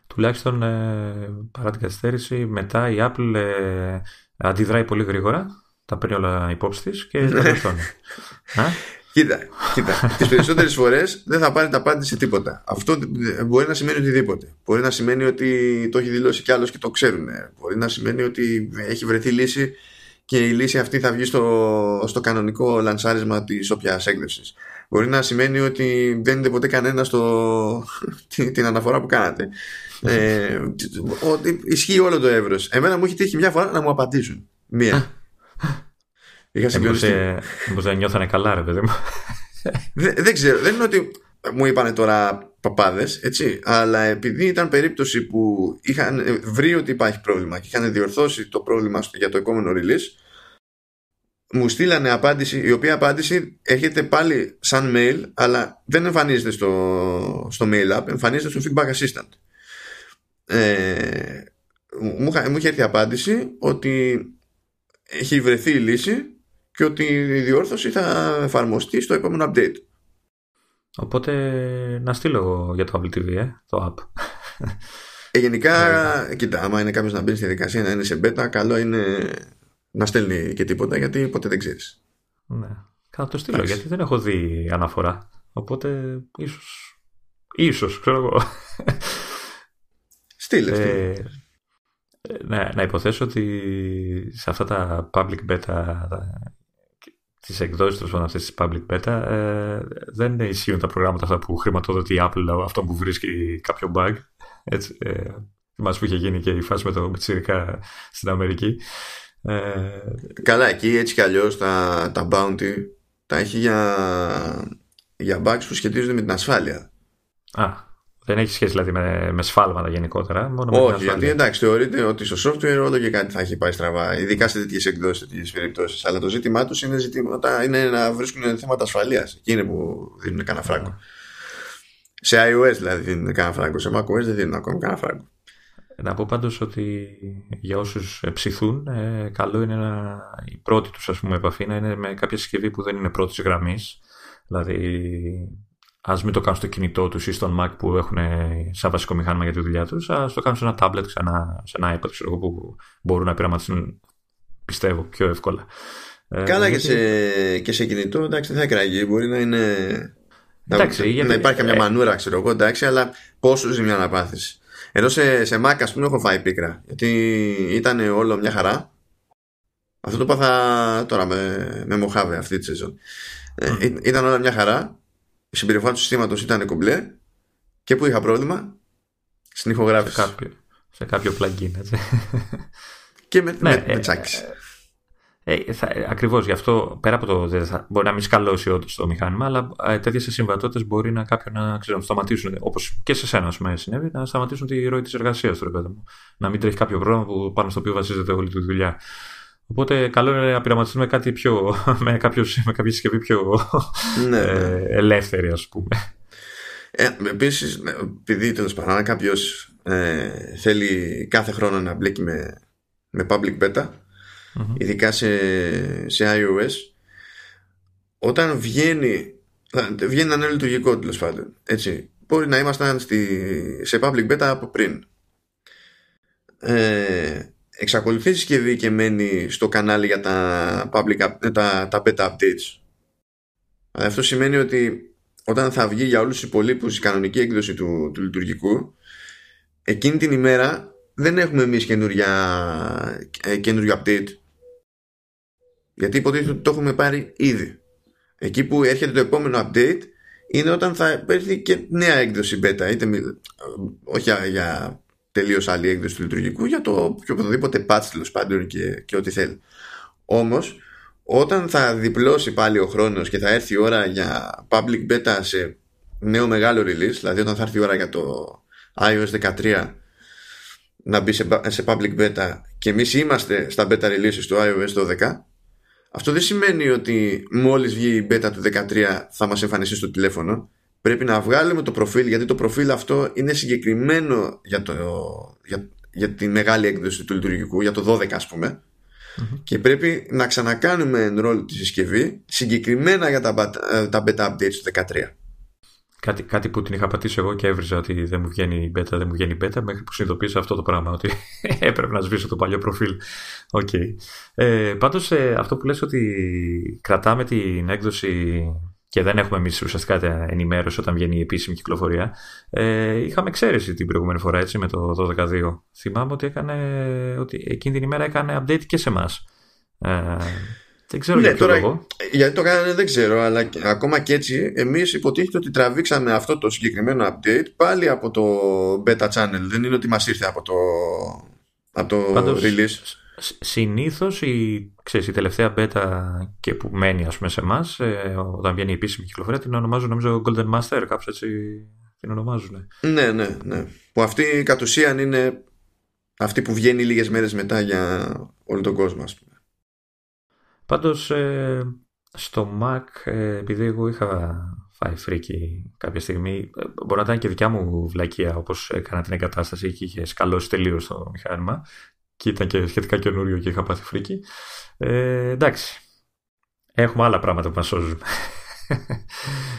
Τουλάχιστον ε, παρά την καθυστέρηση μετά η Apple ε, αντιδράει πολύ γρήγορα τα παίρνει όλα υπόψη της και τα διορθώνει. Κοίτα, κοίτα. τις περισσότερες φορές δεν θα πάρει τα απάντηση σε τίποτα. Αυτό μπορεί να σημαίνει οτιδήποτε. Μπορεί να σημαίνει ότι το έχει δηλώσει κι άλλος και το ξέρουν. Μπορεί να σημαίνει ότι έχει βρεθεί λύση και η λύση αυτή θα βγει στο, στο κανονικό λανσάρισμα της όποιας έγκριση. Μπορεί να σημαίνει ότι δεν είναι ποτέ κανένα στο, την, αναφορά που κάνατε. Ε, ότι ισχύει όλο το εύρος. Εμένα μου έχει τύχει μια φορά να μου απαντήσουν. Μία. Είχα συγκλονιστεί. Μήπως δεν νιώθανε καλά ρε παιδί μου. δεν, ξέρω. Δεν είναι ότι μου είπανε τώρα παπάδες, έτσι. Αλλά επειδή ήταν περίπτωση που είχαν βρει ότι υπάρχει πρόβλημα και είχαν διορθώσει το πρόβλημα για το επόμενο release, μου στείλανε απάντηση, η οποία απάντηση έρχεται πάλι σαν mail, αλλά δεν εμφανίζεται στο, στο mail app, εμφανίζεται στο feedback assistant. Ε, μου, μου είχε έρθει απάντηση ότι έχει βρεθεί η λύση και ότι η διόρθωση θα εφαρμοστεί στο επόμενο update. Οπότε να στείλω για το Apple TV, ε, το app. Ε, γενικά, κοίτα, άμα είναι κάποιος να μπει στη διαδικασία να είναι σε beta, καλό είναι να στέλνει και τίποτα γιατί ποτέ δεν ξέρεις. Ναι. Θα το στείλω γιατί δεν έχω δει αναφορά. Οπότε ίσως. ίσως ξέρω εγώ. Στείλε. Ε, ναι, να υποθέσω ότι σε αυτά τα public beta τις εκδόσεις του αυτή τη public beta ε, δεν ισχύουν τα προγράμματα αυτά που χρηματοδοτεί η Apple αυτό που βρίσκει κάποιο bug. Έτσι, ε, που είχε γίνει και η φάση με το Μιτσίρικα στην Αμερική. Ε, Καλά, εκεί έτσι κι αλλιώς τα, τα bounty τα έχει για, για bugs που σχετίζονται με την ασφάλεια. Α, Δεν έχει σχέση δηλαδή με, με σφάλματα γενικότερα. Μόνο Όχι, γιατί εντάξει, θεωρείται ότι στο software όλο και κάτι θα έχει πάει στραβά. Ειδικά σε τέτοιες εκδόσεις, τέτοιες περιπτώσεις. Αλλά το ζήτημά τους είναι, ζητήματα, είναι να βρίσκουν θέματα ασφαλείας. Εκεί είναι που δίνουν κανένα φράγκο. Σε iOS δηλαδή δίνουν κανένα φράγκο. Σε macOS δεν δίνουν ακόμη κανένα φράγκο. Να πω πάντως ότι για όσους ψηθούν, ε, καλό είναι να, η πρώτη τους ας πούμε, επαφή να είναι με κάποια συσκευή που δεν είναι πρώτης γραμμής. Δηλαδή Α μην το κάνουν στο κινητό τους ή στον Mac που έχουν σαν βασικό μηχάνημα για τη δουλειά τους, ας το κάνουν σε ένα tablet, σε ένα, σε ένα iPad ξέρω, που μπορούν να πειραματιστούν, πιστεύω, πιο εύκολα. Ε, Καλά και, σε, και σε κινητό, εντάξει, δεν θα κραγεί. Μπορεί να είναι. Εντάξει, να, γιατί, να υπάρχει καμιά ε, μανούρα, ξέρω εγώ, εντάξει, αλλά πόσο ζημιά να πάθεις. Ενώ σε, σε Mac, ας πούμε, έχω φάει πίκρα. Γιατί ήταν όλο μια χαρά. Αυτό το πάθα τώρα με, με Mojave αυτή τη σεζόν. Ε, ήταν όλα μια χαρά η συμπεριφορά του συστήματος ήταν κομπλέ και που είχα πρόβλημα στην ηχογράφηση. Σε κάποιο, σε κάποιο plugin, έτσι. Και με, ναι, με, με Ε, ε, ακριβώς γι' αυτό πέρα από το θα, μπορεί να μην σκαλώσει όντω το μηχάνημα αλλά ε, τέτοιες συμβατότητες μπορεί να κάποιον να, ξέρω, να σταματήσουν όπως και σε σένα πούμε, συνέβη να σταματήσουν τη ροή της εργασίας του μου. να μην τρέχει κάποιο πρόγραμμα που, πάνω στο οποίο βασίζεται όλη τη δουλειά Οπότε καλό είναι να πειραματιστούμε κάτι πιο, με, κάποιος, με κάποια συσκευή πιο ναι, ε, ναι. ελεύθερη ας πούμε. Ε, Επίσης, επειδή τέλος πάντων, αν κάποιος ε, θέλει κάθε χρόνο να μπλέκει με, με public beta, mm-hmm. ειδικά σε, σε iOS, όταν βγαίνει, βγαίνει ένα λειτουργικό τέλος πάντων, έτσι, μπορεί να ήμασταν στη, σε public beta από πριν. Ε, εξακολουθείς η συσκευή και μένει στο κανάλι για τα, public, τα, τα beta updates. Αυτό σημαίνει ότι όταν θα βγει για όλους τους υπολείπους η κανονική έκδοση του, του λειτουργικού εκείνη την ημέρα δεν έχουμε εμείς ε, καινούριο update γιατί υποτίθεται ότι το έχουμε πάρει ήδη εκεί που έρχεται το επόμενο update είναι όταν θα έρθει και νέα έκδοση beta είτε, όχι για τελείως άλλη έκδοση του λειτουργικού για το οποιοδήποτε patch τέλος πάντων και, και ό,τι θέλει. Όμως, όταν θα διπλώσει πάλι ο χρόνος και θα έρθει η ώρα για public beta σε νέο μεγάλο release, δηλαδή όταν θα έρθει η ώρα για το iOS 13 να μπει σε, σε public beta και εμείς είμαστε στα beta releases του iOS 12 αυτό δεν σημαίνει ότι μόλις βγει η beta του 13 θα μας εμφανιστεί στο τηλέφωνο πρέπει να βγάλουμε το προφίλ γιατί το προφίλ αυτό είναι συγκεκριμένο για, το, για, για τη μεγάλη έκδοση του λειτουργικού, για το 12 ας πουμε και πρέπει να ξανακάνουμε enroll τη συσκευή συγκεκριμένα για τα, ε, τα beta updates του 13. Κάτι, κάτι που την είχα πατήσει εγώ και έβριζα ότι δεν μου βγαίνει η beta, δεν μου βγαίνει η beta, μέχρι που συνειδητοποίησα αυτό το πράγμα, ότι έπρεπε να σβήσω το παλιό προφίλ. Okay. Ε, πάντως ε, αυτό που λες ότι κρατάμε την έκδοση και δεν έχουμε εμείς ουσιαστικά ενημέρωση όταν βγαίνει η επίσημη κυκλοφορία. Ε, είχαμε εξαίρεση την προηγούμενη φορά έτσι με το 12.2. Θυμάμαι ότι, έκανε, ότι εκείνη την ημέρα έκανε update και σε εμάς. Ε, δεν ξέρω ναι, για ποιο τώρα, λόγο. Γιατί το κάνανε δεν ξέρω, αλλά ακόμα και έτσι εμείς υποτίθεται ότι τραβήξαμε αυτό το συγκεκριμένο update πάλι από το beta channel. Δεν είναι ότι μας ήρθε από το, από το Πάντως, release. Συνήθως η, ξέρεις, η τελευταία beta και που μένει ας πούμε σε εμάς, ε, όταν βγαίνει η επίσημη κυκλοφορία την ονομάζουν νομίζω Golden Master κάπως έτσι την ονομάζουν. Ναι, ναι, ναι. Που αυτή κατ' ουσίαν είναι αυτή που βγαίνει λίγες μέρες μετά για όλο τον κόσμο ας πούμε. Πάντως ε, στο Mac ε, επειδή εγώ είχα φάει φρίκι κάποια στιγμή ε, μπορεί να ήταν και δικιά μου βλακεία όπως έκανα την εγκατάσταση και είχε σκαλώσει τελείως το μηχάνημα και ήταν και σχετικά καινούριο και είχα πάθει φρίκι. Ε, εντάξει. Έχουμε άλλα πράγματα που μας σώζουν.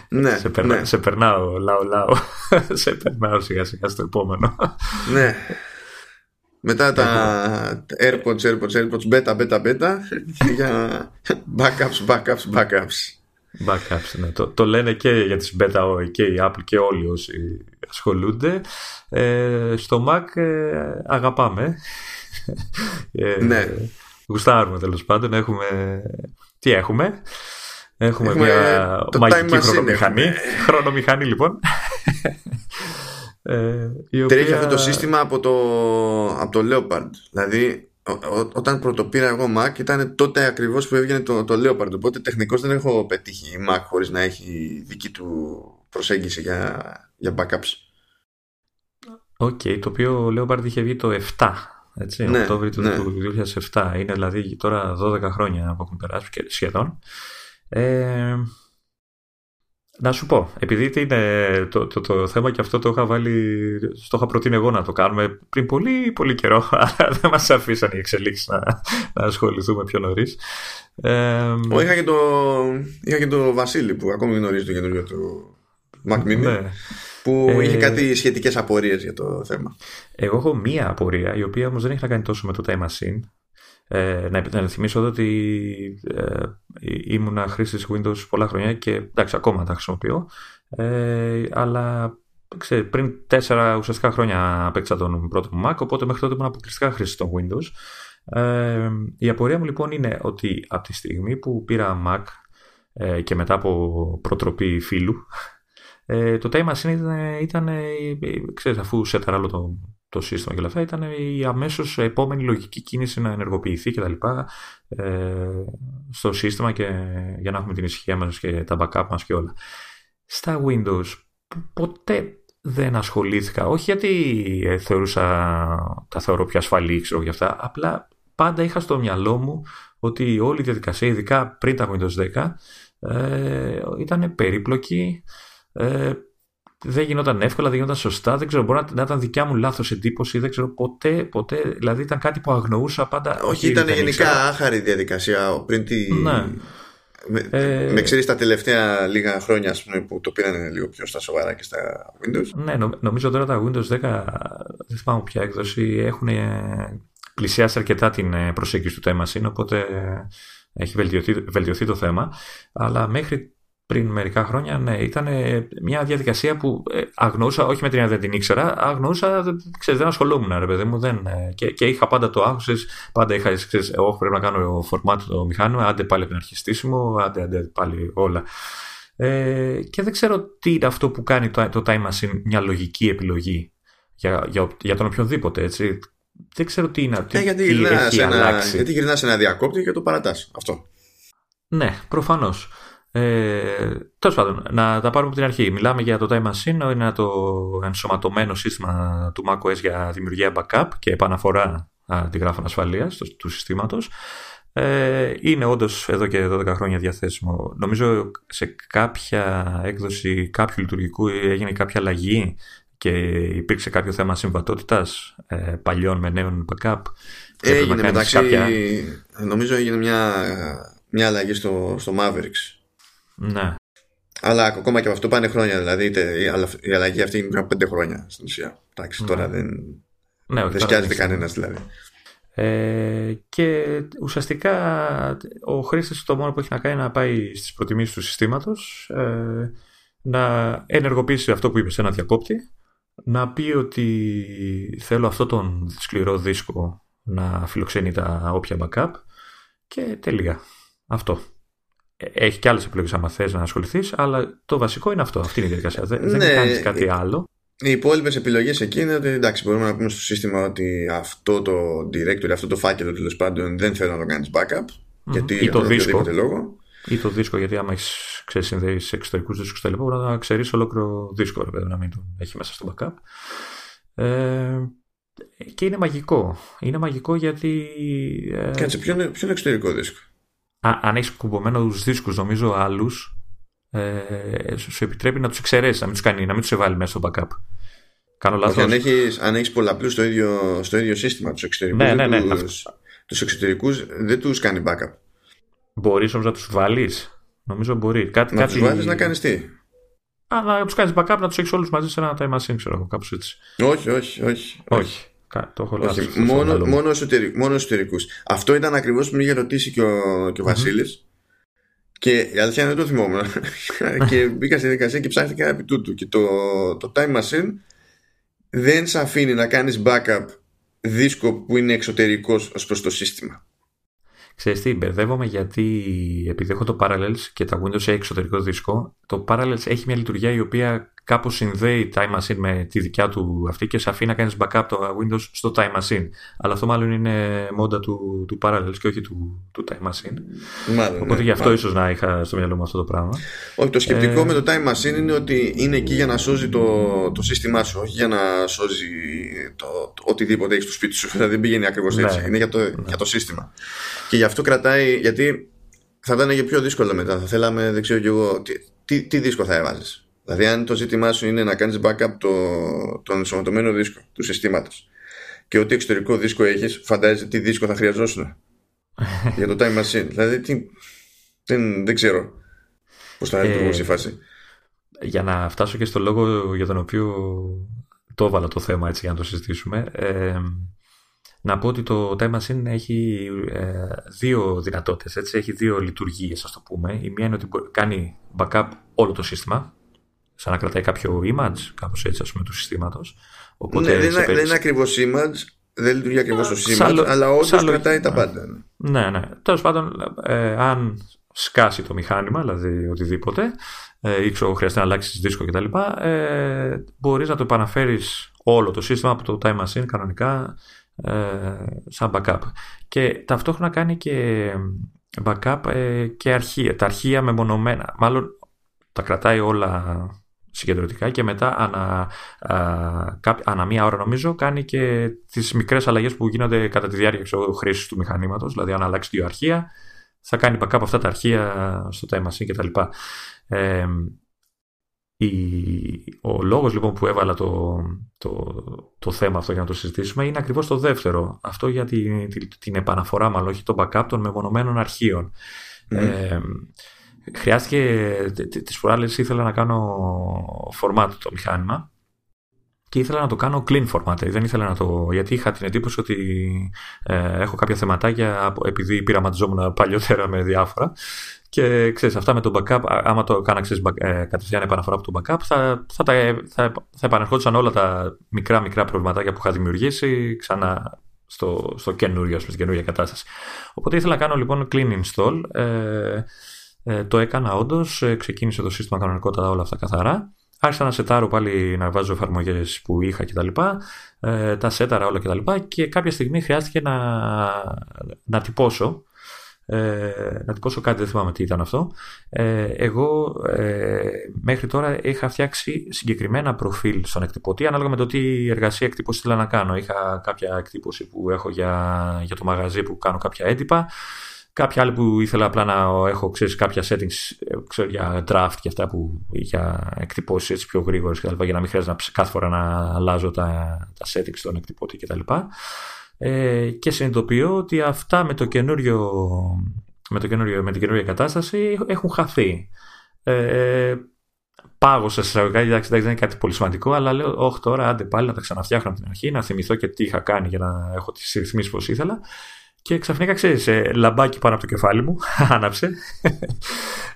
Ναι, σε, περνά, ναι. σε περνάω, λαό, λαό. σε περνάω σιγά σιγά στο επόμενο. ναι. Μετά τα AirPods, AirPods, AirPods, beta, beta, beta για backups, backups, backups. Backups, ναι. Το, το λένε και για τις beta και η Apple και όλοι όσοι ασχολούνται. Ε, στο Mac ε, αγαπάμε. Ε, ναι. Γουστάρουμε τέλος πάντων. Έχουμε... Τι έχουμε; Έχουμε, μια μαγική χρονομηχανή. χρονομηχανή λοιπόν. ε, οποία... Τρέχει αυτό το σύστημα από το, από το Leopard. Δηλαδή όταν πρωτοπήρα εγώ Mac ήταν τότε ακριβώς που έβγαινε το, το Leopard οπότε τεχνικώς δεν έχω πετύχει Mac χωρίς να έχει δική του προσέγγιση για, για backups OK, okay, το οποίο λέω Leopard είχε βγει το 7, έτσι, ναι, Οκτώβριο του, ναι. 2007. Είναι δηλαδή τώρα 12 χρόνια που έχουν περάσει σχεδόν. Ε, να σου πω, επειδή είναι το, το, το, θέμα και αυτό το είχα βάλει, το είχα προτείνει εγώ να το κάνουμε πριν πολύ πολύ καιρό, αλλά δεν μας αφήσαν οι εξελίξεις να, να ασχοληθούμε πιο νωρίς. Ε, είχα, και το, είχα και το Βασίλη που ακόμη γνωρίζει το καινούργιο του Mac Mini. Ναι. Που ε, είχε κάτι σχετικές απορίες για το θέμα. Εγώ έχω μία απορία, η οποία όμως δεν έχει να κάνει τόσο με το Time Machine. Ε, να επιθυμίσω εδώ ότι ε, ήμουνα χρήστης Windows πολλά χρόνια και εντάξει ακόμα τα χρησιμοποιώ ε, αλλά ξέρε, πριν τέσσερα ουσιαστικά χρόνια απέκτησα τον πρώτο μου Mac οπότε μέχρι τότε ήμουν αποκλειστικά χρήστη των Windows ε, η απορία μου λοιπόν είναι ότι από τη στιγμή που πήρα Mac ε, και μετά από προτροπή φίλου ε, το Time Machine ήταν, ήταν ε, ξέρεις, αφού σέταρα άλλο το, το σύστημα και όλα αυτά, ήταν η αμέσως επόμενη λογική κίνηση να ενεργοποιηθεί και τα λοιπά ε, στο σύστημα και για να έχουμε την ησυχία μας και τα backup μας και όλα. Στα Windows ποτέ δεν ασχολήθηκα, όχι γιατί ε, θεωρούσα, τα θεωρώ πιο ασφαλή, ξέρω για αυτά, απλά πάντα είχα στο μυαλό μου ότι όλη η διαδικασία, ειδικά πριν τα Windows 10, ε, ήταν περίπλοκη, ε, δεν γινόταν εύκολα, δεν γινόταν σωστά. Δεν ξέρω, μπορεί να ήταν δικιά μου λάθος εντύπωση. Δεν ξέρω ποτέ, ποτέ. Δηλαδή ήταν κάτι που αγνοούσα πάντα. Όχι, ήταν γενικά άχαρη διαδικασία πριν τη. Ναι. Με, ε... με ξέρεις τα τελευταία λίγα χρόνια πούμε, που το πήραν λίγο πιο στα σοβαρά και στα Windows. Ναι, νομίζω τώρα τα Windows 10, δεν θυμάμαι ποια έκδοση, έχουν πλησιάσει αρκετά την ε, προσέγγιση του Time Machine, οπότε έχει βελτιωθεί, βελτιωθεί το θέμα. Αλλά μέχρι πριν μερικά χρόνια, ναι, ήταν μια διαδικασία που ε, αγνοούσα, όχι με την δεν την ήξερα, αγνοούσα, ξέρεις, δεν ασχολούμουν, ρε παιδί μου, δεν, ε, και, και είχα πάντα το άγχος, πάντα είχα, ξέρεις, εγώ πρέπει να κάνω φορμάτ το μηχάνημα, άντε πάλι από την αρχή στήσιμο, άντε, άντε πάλι όλα. Ε, και δεν ξέρω τι είναι αυτό που κάνει το, το Time Machine μια λογική επιλογή για, για, για τον οποιονδήποτε, έτσι. Δεν ξέρω τι είναι, τι, ε, γιατί τι έχει ένα, αλλάξει. Γιατί γυρνάς ένα διακόπτη και το παρατάς, αυτό. Ναι, προφανώς. Ε, Τέλος πάντων, να τα πάρουμε από την αρχή. Μιλάμε για το Time Machine, είναι το ενσωματωμένο σύστημα του macOS για δημιουργία backup και επαναφορά αντιγράφων ασφαλείας του, του συστήματος. Ε, είναι όντως εδώ και 12 χρόνια διαθέσιμο. Νομίζω σε κάποια έκδοση κάποιου λειτουργικού έγινε κάποια αλλαγή και υπήρξε κάποιο θέμα συμβατότητας ε, παλιών με νέων backup. Έγινε μεταξύ. Κάποια... Νομίζω έγινε μια, μια αλλαγή στο, στο Mavericks ναι. Αλλά ακόμα και από αυτό πάνε χρόνια. Δηλαδή η αλλαγή αυτή είναι πέντε χρόνια στην ουσία. Εντάξει, τώρα ναι. δεν, ναι, δεν σκιάζεται κανένας δηλαδή. Ε, και ουσιαστικά ο χρήστη το μόνο που έχει να κάνει είναι να πάει στις προτιμήσεις του συστήματος ε, να ενεργοποιήσει αυτό που είπε σε ένα διακόπτη να πει ότι θέλω αυτό τον σκληρό δίσκο να φιλοξενεί τα όποια backup και τελεία. Αυτό έχει και άλλες επιλογές άμα θες να ασχοληθείς, αλλά το βασικό είναι αυτό. Αυτή είναι η διαδικασία. Δεν, ναι, δεν κάνει κάτι άλλο. Οι υπόλοιπες επιλογές εκεί είναι ότι εντάξει, μπορούμε να πούμε στο σύστημα ότι αυτό το directory, αυτό το φάκελο τέλος πάντων δεν θέλω να το κάνεις backup. Mm-hmm. Γιατί ή το δίσκο. Λόγο. Ή το δίσκο, γιατί άμα έχεις ξεσυνδέει εξωτερικούς δίσκους τα λοιπά, μπορείς να ξέρεις ολόκληρο δίσκο, ρε, να μην τον έχει μέσα στο backup. Ε, και είναι μαγικό. Είναι μαγικό γιατί. Ε, Κάτσε, ποιο είναι, ποιο είναι εξωτερικό δίσκο; Αν έχεις κουμπωμένου δίσκους, νομίζω άλλους, ε, σου επιτρέπει να τους εξαιρέσεις, να μην τους κάνει, να μην τους βάλει μέσα στο backup. Κάνω λάθος. Αν έχει αν έχεις πολλαπλούς στο ίδιο, στο ίδιο σύστημα, τους εξωτερικούς ναι, ναι, ναι, τους, εξωτερικούς δεν τους κάνει backup. Μπορείς όμως να τους βάλεις. Νομίζω μπορεί. Κάτι, να κάτι... του βάλεις να κάνεις τι; Α, να τους κάνεις backup, να τους έχεις όλους μαζί σε ένα time machine, ξέρω εγώ, κάπως έτσι. Όχι, όχι, όχι. όχι. Το έχω Όχι, μόνο, μόνο, εσωτερικού, μόνο εσωτερικούς. Αυτό ήταν ακριβώς που με είχε ρωτήσει και ο, και ο Βασίλης. Και η αλήθεια δεν το θυμόμουν. Και μπήκα στη διαδικασία και ψάχτηκα επί τούτου. Και το, το Time Machine δεν σε αφήνει να κάνεις backup δίσκο που είναι εξωτερικός ως προς το σύστημα. Ξέρεις τι, μπερδεύομαι γιατί επειδή έχω το Parallels και τα Windows έχει εξωτερικό δίσκο το Parallels έχει μια λειτουργία η οποία κάπως συνδέει Time Machine με τη δικιά του αυτή και σε αφήνει να κάνεις backup το Windows στο Time Machine. Αλλά αυτό μάλλον είναι μόντα του, του Parallels και όχι του, του Time Machine. Μάλλον, Οπότε ναι, γι' αυτό μάλλον. ίσως να είχα στο μυαλό μου αυτό το πράγμα. Όχι, το σκεπτικό Ε, με το Time Machine είναι ότι είναι εκεί για να σώζει το, το σύστημά σου, όχι για να σώζει το, το οτιδήποτε έχεις στο σπίτι σου. Δηλαδή δεν πηγαίνει ακριβώς Ναι. έτσι. Είναι για το, για το σύστημα. Και γι' αυτό κρατάει, γιατί θα ήταν και πιο δύσκολο μετά. Θα θέλαμε, δεν ξέρω κι εγώ, τι, τι, τι δίσκο θα έβαζε. Δηλαδή, αν το ζήτημά σου είναι να κάνεις backup το, τον ενσωματωμένο δίσκο του συστήματος και ό,τι εξωτερικό δίσκο έχεις, φαντάζεσαι τι δίσκο θα χρειαζόσουν για το Time Machine. Δηλαδή, τι, δεν, δεν ξέρω πώς θα Ε, λειτουργούσε η φάση. για να φτάσω και στο λόγο για τον οποίο το έβαλα το θέμα έτσι για να το συζητήσουμε ε, να πω ότι το Time Machine έχει ε, δύο δυνατότητες έτσι, έχει δύο λειτουργίες ας το πούμε η μία είναι ότι μπορεί- κάνει backup όλο το σύστημα σαν να κρατάει κάποιο image κάπως έτσι ας πούμε του συστήματος Οπότε ναι, δεν, σε είναι, περί- δεν είναι ακριβώς image, δεν λειτουργεί ακριβώς το σαν image, λο- αλλά όντως σαν κρατάει λογική, τα ναι. πάντα. Ναι, ναι. Τέλος πάντων, ε, αν σκάσει το μηχάνημα, δηλαδή οτιδήποτε, ε, ή ξέρω, χρειάζεται να αλλάξεις δίσκο κτλ., ε, μπορείς να το επαναφέρεις όλο το σύστημα από το Time Machine κανονικά ε, σαν backup. Και ταυτόχρονα κάνει και backup ε, και αρχεία. Τα αρχεία μεμονωμένα. Μάλλον τα κρατάει όλα συγκεντρωτικά και μετά ανα, α, κάπ- ανά μία ώρα νομίζω κάνει και τις μικρές αλλαγές που γίνονται κατά τη διάρκεια ξέρω, χρήσης του μηχανήματος δηλαδή αν αλλάξει δύο αρχεία θα κάνει backup αυτά τα αρχεία στο time machine κτλ. Ε, η, ο λόγος λοιπόν που έβαλα το, το, το θέμα αυτό για να το συζητήσουμε είναι ακριβώς το δεύτερο. Αυτό για την, την, την επαναφορά μάλλον, όχι το backup των μεμονωμένων αρχείων. Μμμ. Ε, χρειάστηκε τ- τ- τις προάλλες ήθελα να κάνω format το μηχάνημα και ήθελα να το κάνω clean format δεν ήθελα να το γιατί είχα την εντύπωση ότι ε, έχω κάποια θεματάκια από- επειδή πειραματιζόμουν παλιότερα με διάφορα και ξέρεις αυτά με το backup α- άμα το κάνα ξέρεις, back- ε, κατευθείαν επαναφορά από το backup θα, θα, τα, θα, θα επανερχόντουσαν όλα τα μικρά μικρά προβληματάκια που είχα δημιουργήσει ξανά στο, στο καινούριο, ας πούμε, στην καινούργια κατάσταση. Οπότε ήθελα να κάνω λοιπόν clean install. Ε, ε, το έκανα όντως, ξεκίνησε το σύστημα κανονικότατα όλα αυτά καθαρά. Άρχισα να σετάρω πάλι να βάζω εφαρμογές που είχα κτλ. Ε, τα σέταρα όλα κτλ. Και, και κάποια στιγμή χρειάστηκε να, να τυπώσω. Ε, να τυπώσω κάτι, δεν θυμάμαι τι ήταν αυτό. Ε, εγώ ε, μέχρι τώρα είχα φτιάξει συγκεκριμένα προφίλ στον εκτυπωτή ανάλογα με το τι εργασία εκτύπωση ήθελα να κάνω. Είχα κάποια εκτύπωση που έχω για, για το μαγαζί που κάνω κάποια έντυπα. Κάποια άλλη που ήθελα απλά να έχω ξέρεις, κάποια settings ε, ξέρω, για draft και αυτά που για εκτυπώσεις έτσι πιο γρήγορες κτλ. Για να μην χρειάζεται να, ψ- κάθε φορά να αλλάζω τα, τα settings στον εκτυπώτη κτλ. Ε, και συνειδητοποιώ ότι αυτά με, το καινούριο, με, το καινούριο, με την καινούργια κατάσταση έχουν χαθεί. Ε, πάγωσα σε εισαγωγικά, εντάξει, εντάξει, δεν είναι κάτι πολύ σημαντικό, αλλά λέω, όχι τώρα, άντε πάλι να τα ξαναφτιάχνω από την αρχή, να θυμηθώ και τι είχα κάνει για να έχω τις ρυθμίσεις όπως ήθελα. Και ξαφνικά ξέρεις, ε, λαμπάκι πάνω από το κεφάλι μου, άναψε.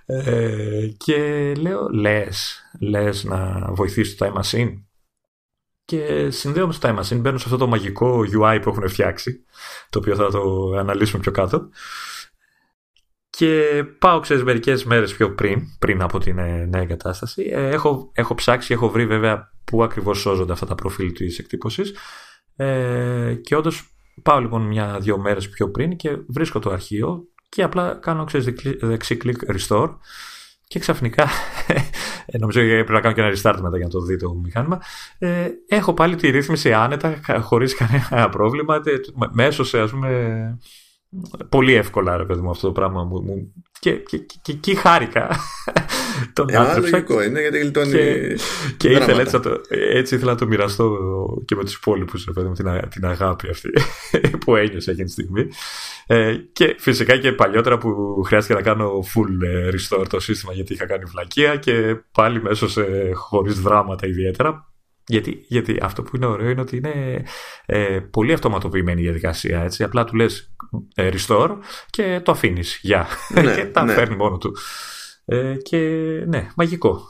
Ε, και λέω, λες, λες να βοηθήσει το Time Machine. Και συνδέομαι στο Time Machine, μπαίνω σε αυτό το μαγικό UI που έχουν φτιάξει, το οποίο θα το αναλύσουμε πιο κάτω. Και πάω, ξέρεις, μερικές μέρες πιο πριν, πριν από την ε, νέα εγκατάσταση. Ε, έχω, έχω ψάξει, έχω βρει βέβαια πού ακριβώς σώζονται αυτά τα προφίλ της εκτύπωσης. Ε, και όντως πάω λοιπόν μια-δύο μέρες πιο πριν και βρίσκω το αρχείο και απλά κάνω, ξέρεις, δεκλι- δεξί κλικ restore και ξαφνικά, ε, νομίζω ότι πρέπει να κάνω και ένα restart μετά για να το δει το μηχάνημα, ε, έχω πάλι τη ρύθμιση άνετα, κα- χωρίς κανένα πρόβλημα, τε- με- με έσωσε, ας πούμε, πολύ εύκολα, ρε παιδί μου, αυτό το πράγμα μου. μου- και, και, και, και εκεί χάρηκα. Τον Ε, αλλά άντρεψα λογικό είναι γιατί γλιτώνει. και, και δράματα. ήθελα έτσι, να το, έτσι ήθελα να το μοιραστώ και με τους υπόλοιπους, ρε παιδί μου, την, α- την αγάπη αυτή που ένιωσα εκείνη τη στιγμή. Ε, και φυσικά και παλιότερα που χρειάστηκε να κάνω full ε, restore το σύστημα γιατί είχα κάνει βλακεία και πάλι μέσω σε χωρίς δράματα ιδιαίτερα. Γιατί, γιατί αυτό που είναι ωραίο είναι ότι είναι ε, πολύ αυτοματοποιημένη η διαδικασία. Έτσι. Απλά του λες ε, restore και το αφήνεις. Γεια. Ναι, και τα ναι. φέρνει μόνο του. Ε, και ναι, μαγικό.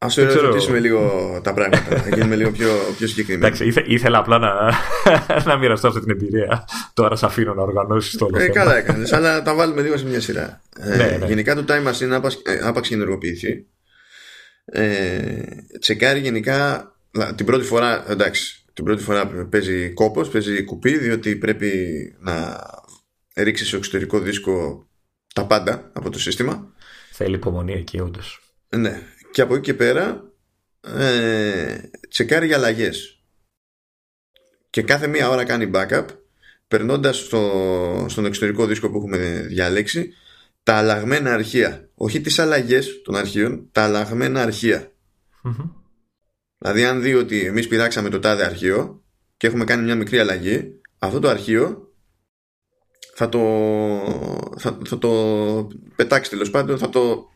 Α το δεν ξέρω. ερωτήσουμε λίγο τα πράγματα, να γίνουμε λίγο πιο, πιο συγκεκριμένοι. Εντάξει, ήθε, ήθελα απλά να, να μοιραστώ αυτή την εμπειρία. Τώρα σε αφήνω να οργανώσεις το όλο Ε, θέμα. καλά έκανες, αλλά τα βάλουμε λίγο σε μια σειρά. Ε, Ναι, ναι. Γενικά το Time Machine άπαξ, ε, άπαξ και ενεργοποιηθεί. ε, τσεκάρει γενικά την πρώτη φορά εντάξει την πρώτη φορά παίζει κόπος παίζει κουπί διότι πρέπει να ρίξεις στο εξωτερικό δίσκο τα πάντα από το σύστημα θέλει υπομονή εκεί όντως. ναι και από εκεί και πέρα ε, τσεκάρει για αλλαγές. και κάθε μία ώρα κάνει backup περνώντας στο, στον εξωτερικό δίσκο που έχουμε διαλέξει τα αλλαγμένα αρχεία. Όχι τις αλλαγές των αρχείων, τα αλλαγμένα Δηλαδή αν δει ότι εμείς πειράξαμε το τάδε αρχείο και έχουμε κάνει μια μικρή αλλαγή, αυτό το αρχείο θα το, θα, θα το πετάξει τέλος πάντων, θα, το,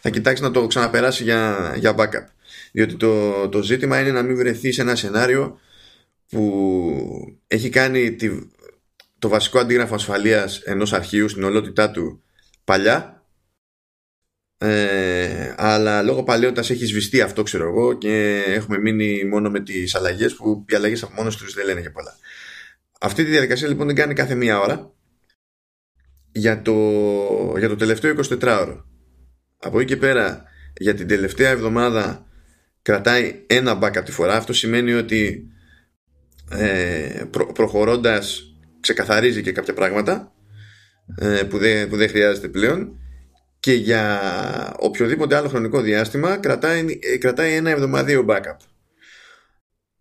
θα κοιτάξει να το ξαναπεράσει για, για backup. Διότι το, το ζήτημα είναι να μην βρεθεί σε ένα σενάριο που έχει κάνει τη, το βασικό αντίγραφο ασφαλείας ενός αρχείου στην ολότητά του παλιά ε, αλλά λόγω παλαιότητας έχει σβηστεί αυτό ξέρω εγώ και έχουμε μείνει μόνο με τις αλλαγές που οι αλλαγές από μόνος τους δεν λένε και πολλά αυτή τη διαδικασία λοιπόν την κάνει κάθε μία ώρα για το, για το τελευταίο 24ωρο από εκεί και πέρα για την τελευταία εβδομάδα κρατάει ένα backup τη φορά. Αυτό σημαίνει ότι ε, προ, προχωρώντας ξεκαθαρίζει και κάποια πράγματα ε, που, δεν, που δεν χρειάζεται πλέον. Και για οποιοδήποτε άλλο χρονικό διάστημα κρατάει, ε, κρατάει ένα εβδομαδίο backup.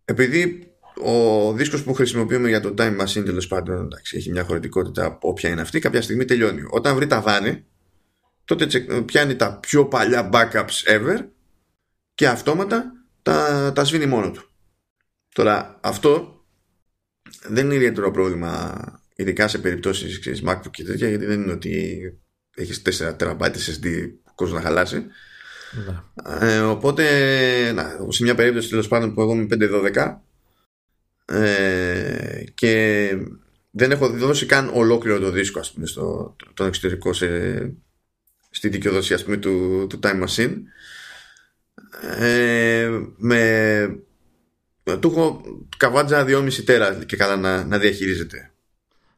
Επειδή ο δίσκος που χρησιμοποιούμε για το Time Machine τέλος πάντων εντάξει, έχει μια χωρητικότητα όποια είναι αυτή, κάποια στιγμή τελειώνει. Όταν βρει τα βάνη, τότε πιάνει τα πιο παλιά backups ever και αυτόματα τα, τα σβήνει μόνο του. Τώρα αυτό δεν είναι ιδιαίτερο πρόβλημα ειδικά σε περιπτώσεις ξέρεις, MacBook και τέτοια γιατί δεν είναι ότι έχεις 4 TB SSD που κόσμο να χαλάσει ναι. ε, οπότε να, σε μια περίπτωση τέλος πάντων που εγώ είμαι 512 ε, και δεν έχω δώσει καν ολόκληρο το δίσκο ας πούμε στο, τον εξωτερικό σε, στη δικαιοδοσία ας πούμε, του, του Time Machine ε, με του έχω καβάτζα 2,5 τέρα και καλά να, να διαχειρίζεται.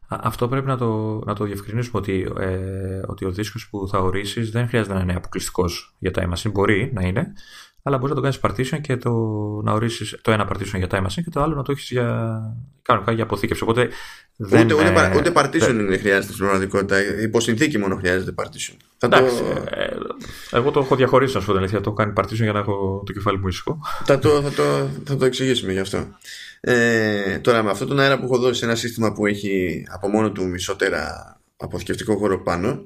Αυτό πρέπει να το, να το διευκρινίσουμε ότι, ε, ότι ο δίσκος που θα ορίσεις δεν χρειάζεται να είναι αποκλειστικός για τα Machine. Μπορεί να είναι, αλλά μπορείς να το κάνεις partition και το, να ορίσεις το ένα partition για time machine και το άλλο να το έχεις για, κανονικά για αποθήκευση. Οπότε δεν, ούτε, ούτε, ούτε partition δεν χρειάζεται στην πραγματικότητα. Υπό συνθήκη μόνο χρειάζεται partition. Θα Εντάξει, το... ε, εγώ το έχω διαχωρίσει, να σου πω την αλήθεια. Το έχω κάνει partition για να έχω το κεφάλι μου ήσυχο. Θα το, θα το, θα το εξηγήσουμε γι' αυτό. Ε, τώρα, με αυτόν τον αέρα που έχω δώσει σε ένα σύστημα που έχει από μόνο του μισότερα αποθηκευτικό χώρο πάνω,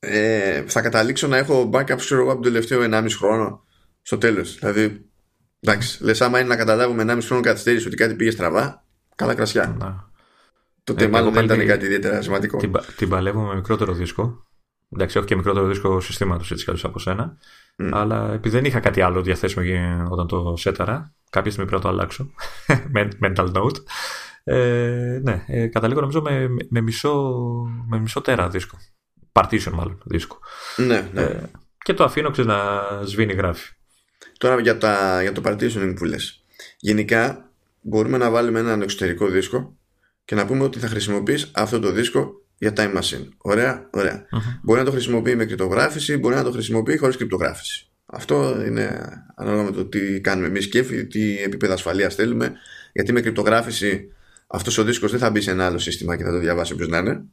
ε, θα καταλήξω να έχω backup ξέρω εγώ από το τελευταίο 1,5 χρόνο στο τέλος. Δηλαδή, εντάξει, λες, άμα είναι να καταλάβουμε 1,5 χρόνο καθυστέρηση ότι κάτι πήγε στραβά, καλά κρασιά. Να. Τότε ε, μάλλον δεν ήταν κάτι ιδιαίτερα σημαντικό. Την, την παλεύω με μικρότερο δίσκο. Εντάξει, έχω και μικρότερο δίσκο συστήματος έτσι κι από σένα. Mm. Αλλά επειδή δεν είχα κάτι άλλο διαθέσιμο όταν το σέταρα, κάποια στιγμή πρέπει να το αλλάξω. Mental note. Ε, ναι, ε, καταλήγω νομίζω με, με, μισό, με μισό τέρα δίσκο partition μάλλον δίσκο. Ναι, ναι. Ε, και το αφήνω ξέρεις, να σβήνει γράφει. Τώρα για, τα, για το partitioning που λες. Γενικά μπορούμε να βάλουμε έναν εξωτερικό δίσκο και να πούμε ότι θα χρησιμοποιείς αυτό το δίσκο για time machine. Ωραία, ωραία. Μπορεί να το χρησιμοποιεί με κρυπτογράφηση, μπορεί να το χρησιμοποιεί χωρίς κρυπτογράφηση. Αυτό είναι ανάλογα με το τι κάνουμε εμείς και τι επίπεδα ασφαλείας θέλουμε. Γιατί με κρυπτογράφηση αυτός ο δίσκος δεν θα μπει σε ένα άλλο σύστημα και θα το διαβάσει όποιος να είναι.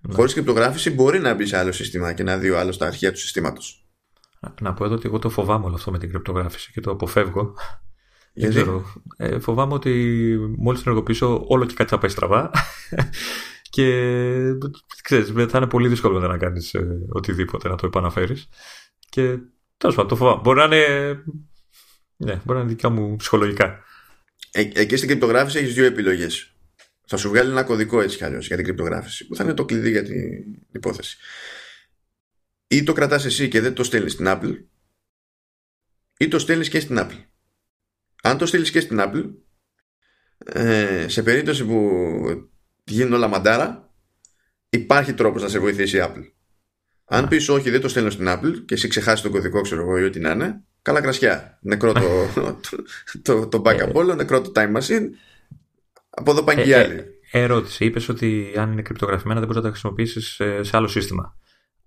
Ναι. Χωρίς κρυπτογράφηση μπορεί να μπει σε άλλο σύστημα και να δει ο άλλος τα αρχεία του συστήματος. Να πω εδώ ότι εγώ το φοβάμαι όλο αυτό με την κρυπτογράφηση και το αποφεύγω. Γιατί; Δεν ξέρω. Ε, φοβάμαι ότι μόλις ενεργοποιήσω όλο και κάτι θα πάει στραβά. και ξέρεις, θα είναι πολύ δύσκολο να κάνεις ε, οτιδήποτε να το επαναφέρεις. Και τέλος πάντων το φοβάμαι. Μπορεί να είναι. Ναι, μπορεί να είναι δικά μου ψυχολογικά. Ε, εκεί στην κρυπτογράφηση έχεις δύο επιλογές θα σου βγάλει ένα κωδικό έτσι κι αλλιώς για την κρυπτογράφηση που θα είναι το κλειδί για την υπόθεση. Ή το κρατάς εσύ και δεν το στέλνεις στην Apple ή το στέλνεις και στην Apple. Αν το στείλεις και στην Apple ε, σε περίπτωση που γίνουν όλα μαντάρα υπάρχει τρόπος να σε βοηθήσει η Apple. Αν ναι. πεις όχι δεν το στέλνω στην Apple και εσύ ξεχάσεις τον κωδικό ξέρω εγώ ή ό,τι να είναι καλά κρασιά. Νεκρό το, το, το, backup όλο, νεκρό το time machine από εδώ πάνε και ε, άλλοι. Ε, ερώτηση. Είπες ότι αν είναι κρυπτογραφημένα δεν μπορείς να τα χρησιμοποιήσεις σε, άλλο σύστημα.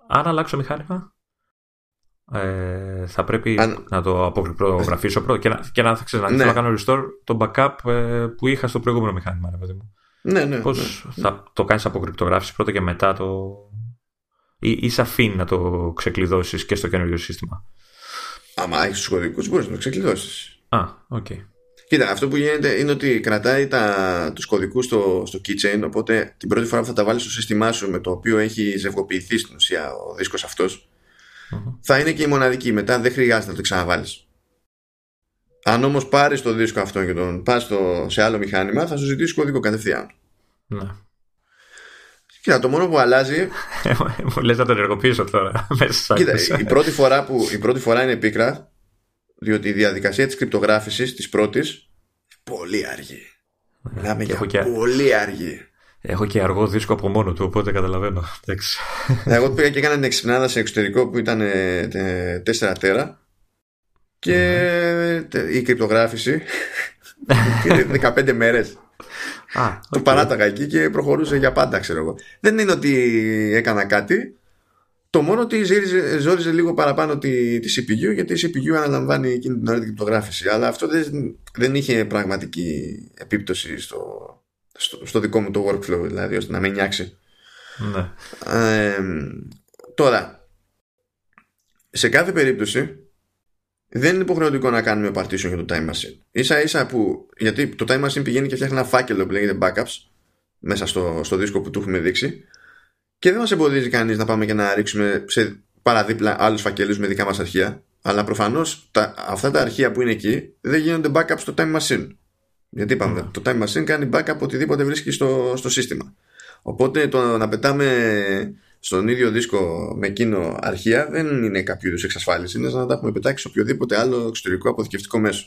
Αν αλλάξω μηχάνημα. ε, θα πρέπει να το αποκρυπτογραφήσω πρώτα και να, και να, να, ναι. να κάνω restore το backup ε, που είχα στο προηγούμενο μηχάνημα. Ρε, μου. Ναι, ναι. Πώς ναι. θα το κάνεις αποκρυπτογράφηση πρώτα και μετά το... Ή, ή σε αφήνει να το ξεκλειδώσεις και στο καινούριο σύστημα; Άμα έχεις τους κωδικούς, μπορείς να το ξεκλειδώσεις. Α, OK. Okay. Κοίτα, αυτό που γίνεται είναι ότι κρατάει τα, τους κωδικούς στο, στο keychain οπότε την πρώτη φορά που θα τα βάλεις στο σύστημά σου με το οποίο έχει ζευγοποιηθεί στην ουσία ο δίσκος θα είναι και η μοναδική. Μετά δεν χρειάζεται να το ξαναβάλεις. Αν όμως πάρεις το δίσκο αυτό και τον πας σε άλλο μηχάνημα θα σου ζητήσει κωδικό κατευθείαν. Ναι. Κοίτα, το μόνο που αλλάζει. Μου λες να τον ενεργοποιήσω τώρα. Κοίτα, η πρώτη, φορά που, η πρώτη φορά είναι πίκρα, διότι η διαδικασία της κρυπτογράφησης της πρώτης πολύ αργή. Ναι, Μιλάμε για και... πολύ αργή. Έχω και αργό δίσκο από μόνο του, οπότε καταλαβαίνω. Εγώ πήγα και έκανα την εξυπνάδα σε εξωτερικό που ήταν 4 τέρα και ναι. η κρυπτογράφηση 15 μέρες. Α, Το παράταγα εκεί και προχωρούσε για πάντα, ξέρω εγώ. Δεν είναι ότι έκανα κάτι. Το μόνο ότι ζόριζε, λίγο παραπάνω τη, τη CPU γιατί η CPU αναλαμβάνει εκείνη την ώρα την κρυπτογράφηση. Αλλά αυτό δεν, δεν είχε πραγματική επίπτωση στο, στο, στο δικό μου το workflow, δηλαδή ώστε να με νιάξει. Ναι. τώρα, σε κάθε περίπτωση δεν είναι υποχρεωτικό να κάνουμε partition για το time machine. Ίσα ίσα που, γιατί το time machine πηγαίνει και φτιάχνει ένα φάκελο που λέγεται backups μέσα στο, στο δίσκο που του έχουμε δείξει και δεν μας εμποδίζει κανείς να πάμε και να ρίξουμε σε παραδίπλα άλλους φακελούς με δικά μας αρχεία αλλά προφανώς τα, αυτά τα αρχεία που είναι εκεί δεν γίνονται backups στο time machine. Γιατί είπαμε, το Time Machine κάνει backup οτιδήποτε βρίσκει στο, στο σύστημα. Οπότε το να πετάμε στον ίδιο δίσκο με εκείνο αρχεία δεν είναι κάποιο είδους εξασφάλιση. Είναι σαν να τα έχουμε πετάξει σε οποιοδήποτε άλλο εξωτερικό αποθηκευτικό μέσο.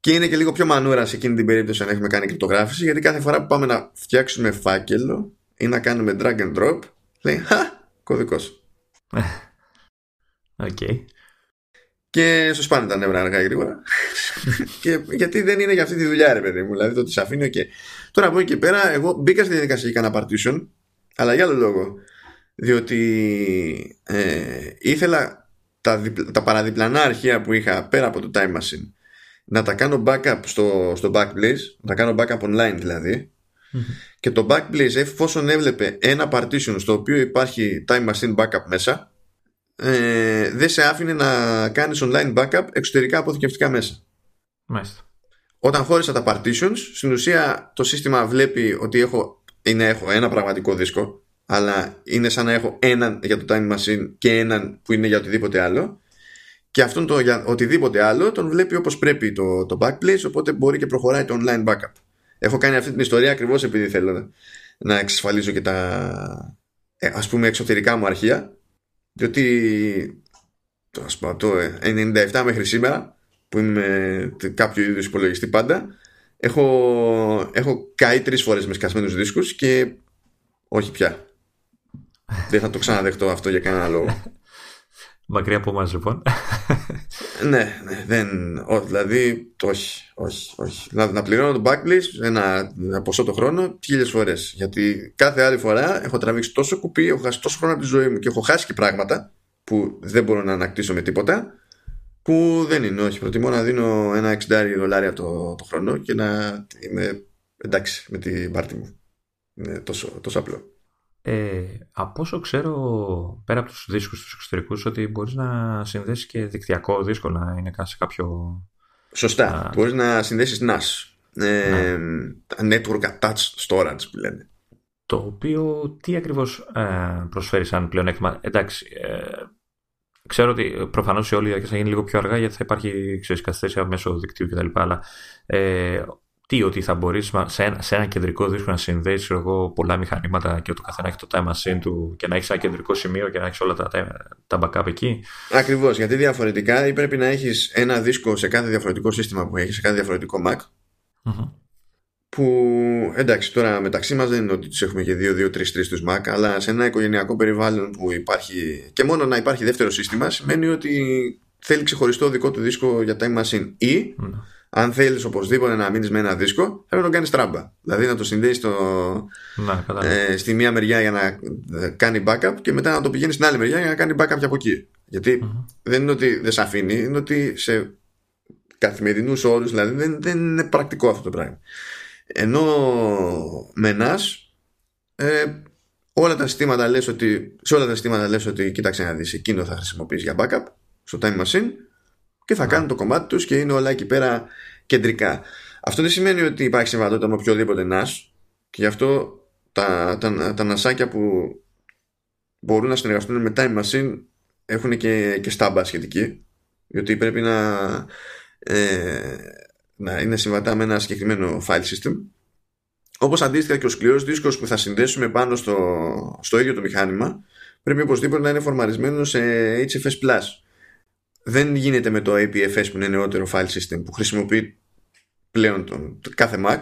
Και είναι και λίγο πιο μανούρα σε εκείνη την περίπτωση αν έχουμε κάνει κρυπτογράφηση, γιατί κάθε φορά που πάμε να φτιάξουμε φάκελο ή να κάνουμε drag and drop, λέει Χα, κωδικός. OK. Okay και σου σπάνε τα νεύρα αργά γρήγορα. και, γιατί δεν είναι για αυτή τη δουλειά, ρε παιδί μου. Δηλαδή το ότι σε αφήνει, okay. Τώρα από εκεί και πέρα, εγώ μπήκα στη διαδικασία και έκανα partition, αλλά για άλλο λόγο. Διότι ε, ήθελα τα, τα παραδιπλανά αρχεία που είχα πέρα από το Time Machine να τα κάνω backup στο, στο Backblaze, να τα κάνω backup online δηλαδη Και το Backblaze, εφόσον έβλεπε ένα partition στο οποίο υπάρχει Time Machine backup μέσα, ε, δεν σε άφηνε να κάνεις online backup εξωτερικά αποθηκευτικά μέσα. Μάλιστα. Όταν χώρισα τα partitions, στην ουσία το σύστημα βλέπει ότι έχω, είναι, έχω ένα πραγματικό δίσκο, αλλά είναι σαν να έχω έναν για το time machine και έναν που είναι για οτιδήποτε άλλο. Και αυτόν το για οτιδήποτε άλλο τον βλέπει όπως πρέπει το, το backplace, οπότε μπορεί και προχωράει το online backup. Έχω κάνει αυτή την ιστορία ακριβώς επειδή θέλω να εξασφαλίσω και τα ε, ας πούμε εξωτερικά μου αρχεία. Διότι το, ας πω, το 97 μέχρι σήμερα που είμαι με κάποιο είδους υπολογιστή πάντα έχω, έχω καεί τρεις φορές με σκασμένους δίσκους και όχι πια. Δεν θα το ξαναδεχτώ αυτό για κανένα λόγο Μακριά από εμάς λοιπόν ναι, ναι, δεν, ό, δηλαδή όχι, όχι, όχι. Να, να πληρώνω το backlist ένα, ένα ποσό το χρόνο χίλιες φορές. Γιατί κάθε άλλη φορά έχω τραβήξει τόσο κουπί, έχω χάσει τόσο χρόνο από τη ζωή μου και έχω χάσει και πράγματα που δεν μπορώ να ανακτήσω με τίποτα. Που δεν είναι, όχι. Προτιμώ να δίνω ένα 60 δολάρια το, το χρόνο και να είμαι εντάξει με την πάρτη μου. Είναι τόσο, τόσο απλό. Ε, από όσο ξέρω, πέρα από τους δίσκους τους εξωτερικούς, ότι μπορείς να συνδέσεις και δικτυακό δίσκο να είναι σε κάποιο... Σωστά. Α... Μπορείς να συνδέσεις NAS. Ε, ναι. Network Attached Storage που λένε. Το οποίο τι ακριβώς ε, προσφέρει σαν πλεονέκτημα. Εντάξει, ε, ξέρω ότι προφανώς η όλη διαδικασία θα γίνει λίγο πιο αργά γιατί θα υπάρχει ξέρεις, καθυστέρηση μέσω δικτύου κτλ. Αλλά ε, τι, ότι θα μπορείς σε, ένα, σε ένα κεντρικό δίσκο να συνδέσεις εγώ, πολλά μηχανήματα και το καθένα έχει το time machine του και να έχεις ένα κεντρικό σημείο και να έχεις όλα τα, τα backup εκεί. Ακριβώς, γιατί διαφορετικά ή πρέπει να έχεις ένα δίσκο σε κάθε διαφορετικό σύστημα που έχεις, σε κάθε διαφορετικό Mac. Που εντάξει, τώρα μεταξύ μας δεν είναι ότι τους έχουμε και 2, 2, 3, 3 τους Mac, αλλά σε ένα οικογενειακό περιβάλλον που υπάρχει και μόνο να υπάρχει δεύτερο σύστημα σημαίνει ότι θέλει ξεχωριστό δικό του δίσκο για time machine. Ή αν θέλεις οπωσδήποτε να μείνεις με ένα δίσκο, θα πρέπει να το κάνεις τράμπα. Δηλαδή να το συνδέσει ε, στη μία μεριά για να ε, κάνει backup και μετά να το πηγαίνει στην άλλη μεριά για να κάνει backup από εκεί. δεν είναι ότι δεν σε αφήνει, είναι ότι σε καθημερινούς όρους δηλαδή δεν, δεν είναι πρακτικό αυτό το πράγμα. Ενώ με NAS ε, όλα τα συστήματα λες ότι, σε όλα τα συστήματα λες ότι κοίταξε να δεις εκείνο θα χρησιμοποιείς για backup στο time machine και θα κάνουν το κομμάτι τους και είναι όλα εκεί πέρα κεντρικά. Αυτό δεν σημαίνει ότι υπάρχει συμβατότητα με οποιοδήποτε NAS και γι' αυτό τα, τα, τα νασάκια που μπορούν να συνεργαστούν με time machine έχουν και, και στάμπα σχετική γιατί πρέπει να, ε, να είναι συμβατά με ένα συγκεκριμένο file system όπως αντίστοιχα και ο σκληρός δίσκος που θα συνδέσουμε πάνω στο, στο ίδιο το μηχάνημα πρέπει οπωσδήποτε να είναι φορμαρισμένο σε HFS+. Δεν γίνεται με το APFS που είναι νεότερο file system που χρησιμοποιεί πλέον τον, κάθε Mac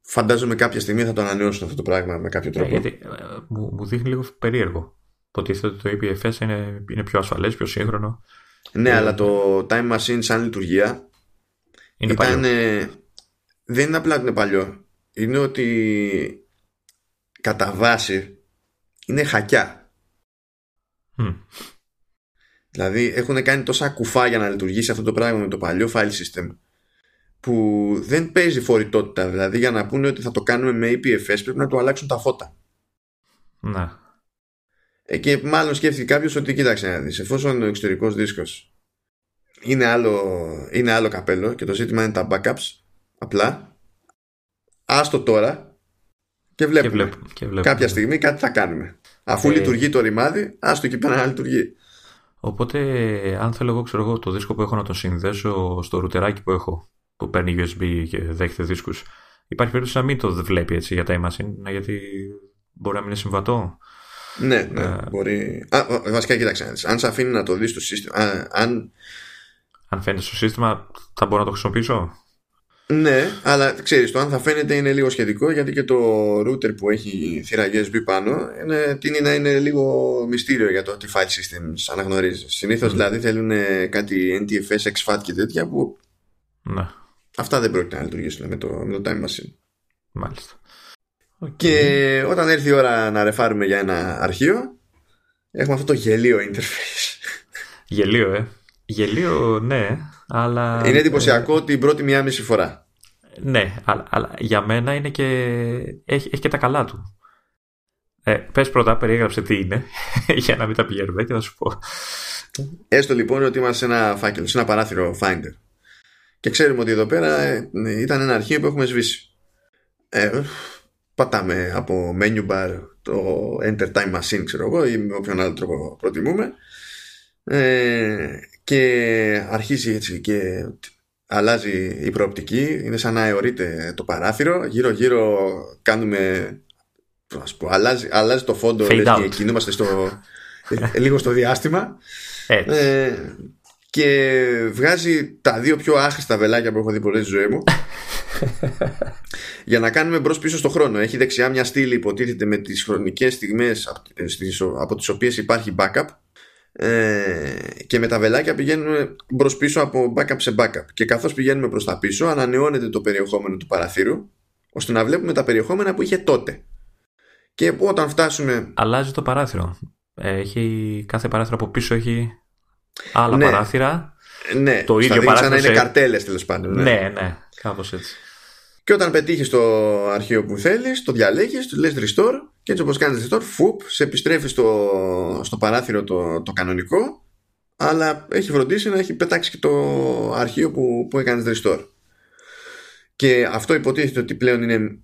φαντάζομαι κάποια στιγμή θα το ανανεώσουν αυτό το πράγμα με κάποιο τρόπο. Ε, γιατί, ε, μου, μου δείχνει λίγο περίεργο. Υποτίθεται ότι το APFS είναι, είναι πιο ασφαλές, πιο σύγχρονο. Ναι, ε, αλλά το Time Machine σαν λειτουργία είναι ήταν, παλιό. δεν είναι απλά ότι είναι παλιό. Είναι ότι κατά βάση είναι χακιά. Μμ. Δηλαδή έχουν κάνει τόσα κουφά για να λειτουργήσει αυτό το πράγμα με το παλιό file system που δεν παίζει φορητότητα. Δηλαδή για να πούνε ότι θα το κάνουμε με APFS πρέπει να του αλλάξουν τα φώτα. Ναι. Ε, και μάλλον σκέφτηκε κάποιος ότι κοίταξε να δεις εφόσον ο εξωτερικός δίσκος είναι άλλο, είναι άλλο καπέλο και το ζήτημα είναι τα backups απλά άστο τώρα και βλέπουμε, Και βλέπουμε, και βλέπουμε. κάποια στιγμή κάτι θα κάνουμε αφού Ε. λειτουργεί το ρημάδι άστο εκεί πέρα να λειτουργεί Οπότε, αν θέλω εγώ, ξέρω εγώ, το δίσκο που έχω να το συνδέσω στο ρούτεράκι που έχω, που παίρνει USB και δέχεται δίσκους, υπάρχει περίπτωση να μην το βλέπει έτσι για τα machine, ναι, γιατί μπορεί να μην είναι συμβατό. ναι, ναι, Ε. μπορεί Α, α, βασικά κοίταξε να δεις. αν σε αφήνει να το δεις στο σύστημα α, αν Αν φαίνεται στο σύστημα, θα μπορώ να το χρησιμοποιήσω; Ναι, αλλά ξέρεις το αν θα φαίνεται είναι λίγο σχετικό γιατί και το router που έχει θύρα USB πάνω είναι, τίνει να είναι λίγο μυστήριο για το τι file systems αναγνωρίζεις. Συνήθως δηλαδή θέλουν ε, κάτι NTFS, XFAT και τέτοια που Ναι, αυτά δεν πρόκειται να λειτουργήσουν με το, με το time machine. μάλιστα. Οκ. Και όταν έρθει η ώρα να ρεφάρουμε για ένα αρχείο έχουμε αυτό το γελοίο interface. Γελοίο, ε. Γελοίο, ναι, αλλά... είναι εντυπωσιακό την πρώτη μία μισή φορά. Ναι, αλλά, αλλά για μένα είναι και. Έχει, έχει και τα καλά του. Ε, πες πρώτα, περιέγραψε τι είναι, για να μην τα πηγαίνουμε και θα σου πω. Έστω λοιπόν ότι είμαστε σε ένα φάκελο, σε ένα παράθυρο Finder. Και ξέρουμε ότι εδώ πέρα ε, ήταν ένα αρχείο που έχουμε σβήσει. Ε, πατάμε από menu bar το enter time machine, ξέρω εγώ, ή με όποιον άλλο τρόπο προτιμούμε. Ε, και αρχίζει έτσι και αλλάζει η προοπτική. Είναι σαν να αιωρείται το παράθυρο. Γύρω-γύρω κάνουμε. Ας πω, αλλάζει, αλλάζει το φόντο. Fade λες out. και κινούμαστε στο, ε, λίγο στο διάστημα. Έτσι. Ε, και βγάζει τα δύο πιο άχρηστα βελάκια που έχω δει πολλές στη ζωή μου για να κάνουμε μπρος πίσω στο χρόνο. Έχει δεξιά μια στήλη υποτίθεται με τις χρονικές στιγμές απ- ε, στις- από τις οποίες υπάρχει backup ε, και με τα βελάκια πηγαίνουμε μπρος πίσω από backup σε backup και καθώς πηγαίνουμε προς τα πίσω ανανεώνεται το περιεχόμενο του παραθύρου ώστε να βλέπουμε τα περιεχόμενα που είχε τότε και όταν φτάσουμε Αλλάζει το παράθυρο. Ε, Έχει, κάθε παράθυρο από πίσω έχει άλλα Ναι. παράθυρα. ναι, Το ίδιο στα δείχνει σαν να παράθυρο είναι σε- καρτέλες τέλος πάντων Ναι, ναι, κάπως έτσι. Και όταν πετύχεις το αρχείο που θέλεις, το διαλέγεις, του λες restore και έτσι όπως κάνεις restore, φουπ, σε επιστρέφεις στο, στο παράθυρο το, το κανονικό, αλλά έχει φροντίσει να έχει πετάξει και το αρχείο που, που έκανες restore. Και αυτό υποτίθεται ότι πλέον είναι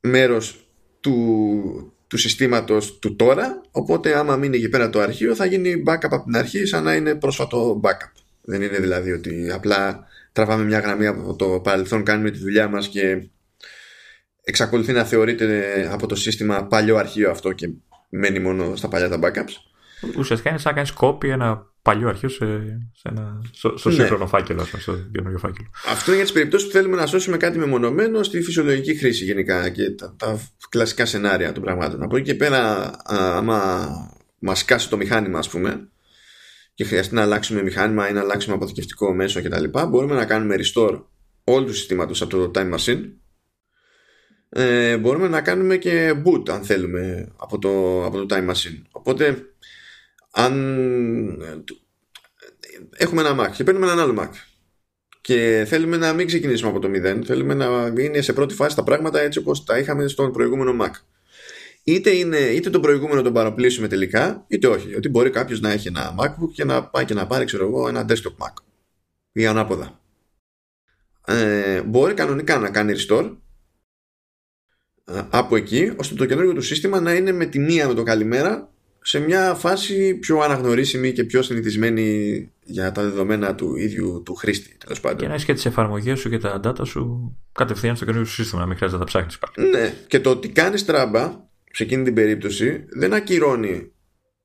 μέρος του, του συστήματος του τώρα, οπότε άμα μείνει εκεί πέρα το αρχείο θα γίνει backup από την αρχή σαν να είναι πρόσφατο backup. Δεν είναι δηλαδή ότι απλά τραβάμε μια γραμμή από το παρελθόν, κάνουμε τη δουλειά μας και εξακολουθεί να θεωρείται από το σύστημα παλιό αρχείο αυτό και μένει μόνο στα παλιά τα backups. Ουσιαστικά είναι σαν να κάνεις copy ένα παλιό αρχείο σε, σε ένα, στο, στο Ναι. σύγχρονο φάκελο, ας πούμε, στο καινούριο φάκελο. Αυτό είναι για τις περιπτώσεις που θέλουμε να σώσουμε κάτι μεμονωμένο στη φυσιολογική χρήση γενικά και τα, τα κλασικά σενάρια των πραγμάτων. Από εκεί και πέρα, α, άμα μας κάσει το μηχάνημα, ας πούμε, και χρειαστεί να αλλάξουμε μηχάνημα ή να αλλάξουμε αποθηκευτικό μέσο κτλ., μπορούμε να κάνουμε restore όλου του συστήματος από το Time Machine. Ε, μπορούμε να κάνουμε και boot αν θέλουμε από το, από το Time Machine. Οπότε αν έχουμε ένα Mac και παίρνουμε έναν άλλο Mac και θέλουμε να μην ξεκινήσουμε από το 0 θέλουμε να είναι σε πρώτη φάση τα πράγματα έτσι όπως τα είχαμε στον προηγούμενο Mac είτε, είναι, είτε το προηγούμενο τον παραπλήσουμε τελικά είτε όχι ότι μπορεί κάποιος να έχει ένα MacBook και να πάει και να πάρει ξέρω εγώ ένα desktop Mac ή ανάποδα ε, μπορεί κανονικά να κάνει restore ε, από εκεί ώστε το καινούργιο του σύστημα να είναι με τη μία με το καλημέρα σε μια φάση πιο αναγνωρίσιμη και πιο συνηθισμένη για τα δεδομένα του ίδιου του χρήστη. Τέλος πάντων. Και να έχεις και τις εφαρμογές σου και τα data σου κατευθείαν στο καινούργιο σύστημα, να μην χρειάζεται να τα ψάχνεις πάλι. Ναι, και το ότι κάνεις τράμπα σε εκείνη την περίπτωση δεν ακυρώνει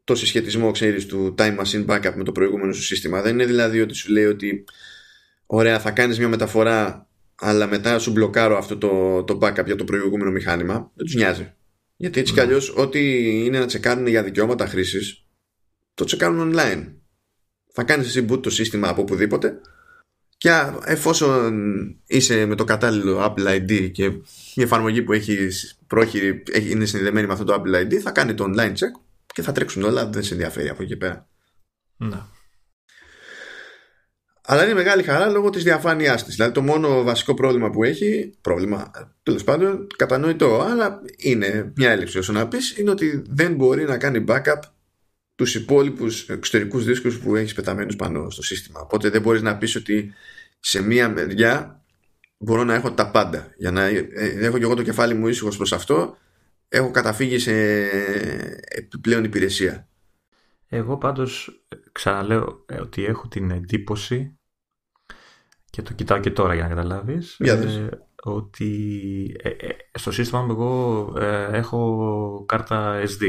το συσχετισμό, ξέρεις, του time machine backup με το προηγούμενο σου σύστημα. Δεν είναι δηλαδή ότι σου λέει ότι ωραία, θα κάνεις μια μεταφορά, αλλά μετά σου μπλοκάρω αυτό το, το backup για το προηγούμενο μηχάνημα. Δεν τους νοιάζει. Γιατί έτσι κι ναι. αλλιώς, ό,τι είναι να τσεκάρουν για δικαιώματα χρήσης, το τσεκάρουν online. Θα κάνεις εσύ boot το σύστημα από οπουδήποτε και εφόσον είσαι με το κατάλληλο Apple ID και η εφαρμογή που έχεις πρόχειρη είναι συνδεδεμένη με αυτό το Apple ID, θα κάνει το online check και θα τρέξουν όλα, δεν σε ενδιαφέρει από εκεί πέρα. Ναι. Αλλά είναι μεγάλη χαρά λόγω της διαφάνειάς της. Δηλαδή, το μόνο βασικό πρόβλημα που έχει, πρόβλημα τέλος πάντων, κατανοητό, αλλά είναι μια έλλειψη όσο να πεις, είναι ότι δεν μπορεί να κάνει backup τους υπόλοιπους εξωτερικούς δίσκους που έχεις πεταμένους πάνω στο σύστημα. Οπότε δεν μπορείς να πεις ότι σε μία μεριά μπορώ να έχω τα πάντα. Για να ε, έχω και εγώ το κεφάλι μου ήσυχος προς αυτό, έχω καταφύγει σε επιπλέον υπηρεσία. Εγώ πάντως ξαναλέω ε, ότι έχω την εντύπωση και το κοιτάω και τώρα για να καταλάβεις ε, ότι ε, ε, στο σύστημα μου εγώ έχω κάρτα SD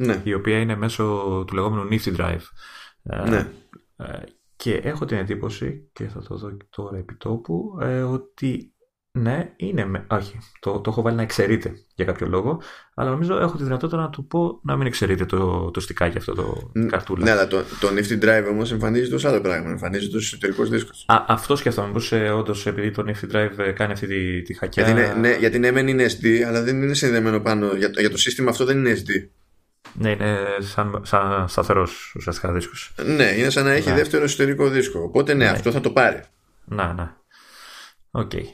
ναι. η οποία είναι μέσω του λεγόμενου Nifty Drive ναι. και έχω την εντύπωση και θα το δω τώρα επί τόπου ότι ναι, είναι. Με... Όχι, το, το έχω βάλει να εξαιρείται για κάποιο λόγο. Αλλά νομίζω έχω τη δυνατότητα να του πω να μην εξαιρείται το, το στικάκι αυτό το καρτούλα. Ναι, αλλά το, το Nifty Drive όμως εμφανίζεται ως άλλο πράγμα. Εμφανίζεται ως εσωτερικός δίσκος. Αυτό σκέφτομαι. Μήπως ε, όντως επειδή το Nifty Drive ε, κάνει αυτή τη, τη χακιά. Γιατί, ναι, ναι, γιατί ναι, μεν είναι SD, αλλά δεν είναι συνδεμένο πάνω. Για το, για το σύστημα αυτό δεν είναι SD. Ναι, είναι σαν, σαν σταθερός ουσιαστικά δίσκος. Ναι, είναι σαν να έχει ναι. δεύτερο εσωτερικό δίσκο. Οπότε ναι, ναι, αυτό θα το πάρει. Να, ναι. OK. Okay.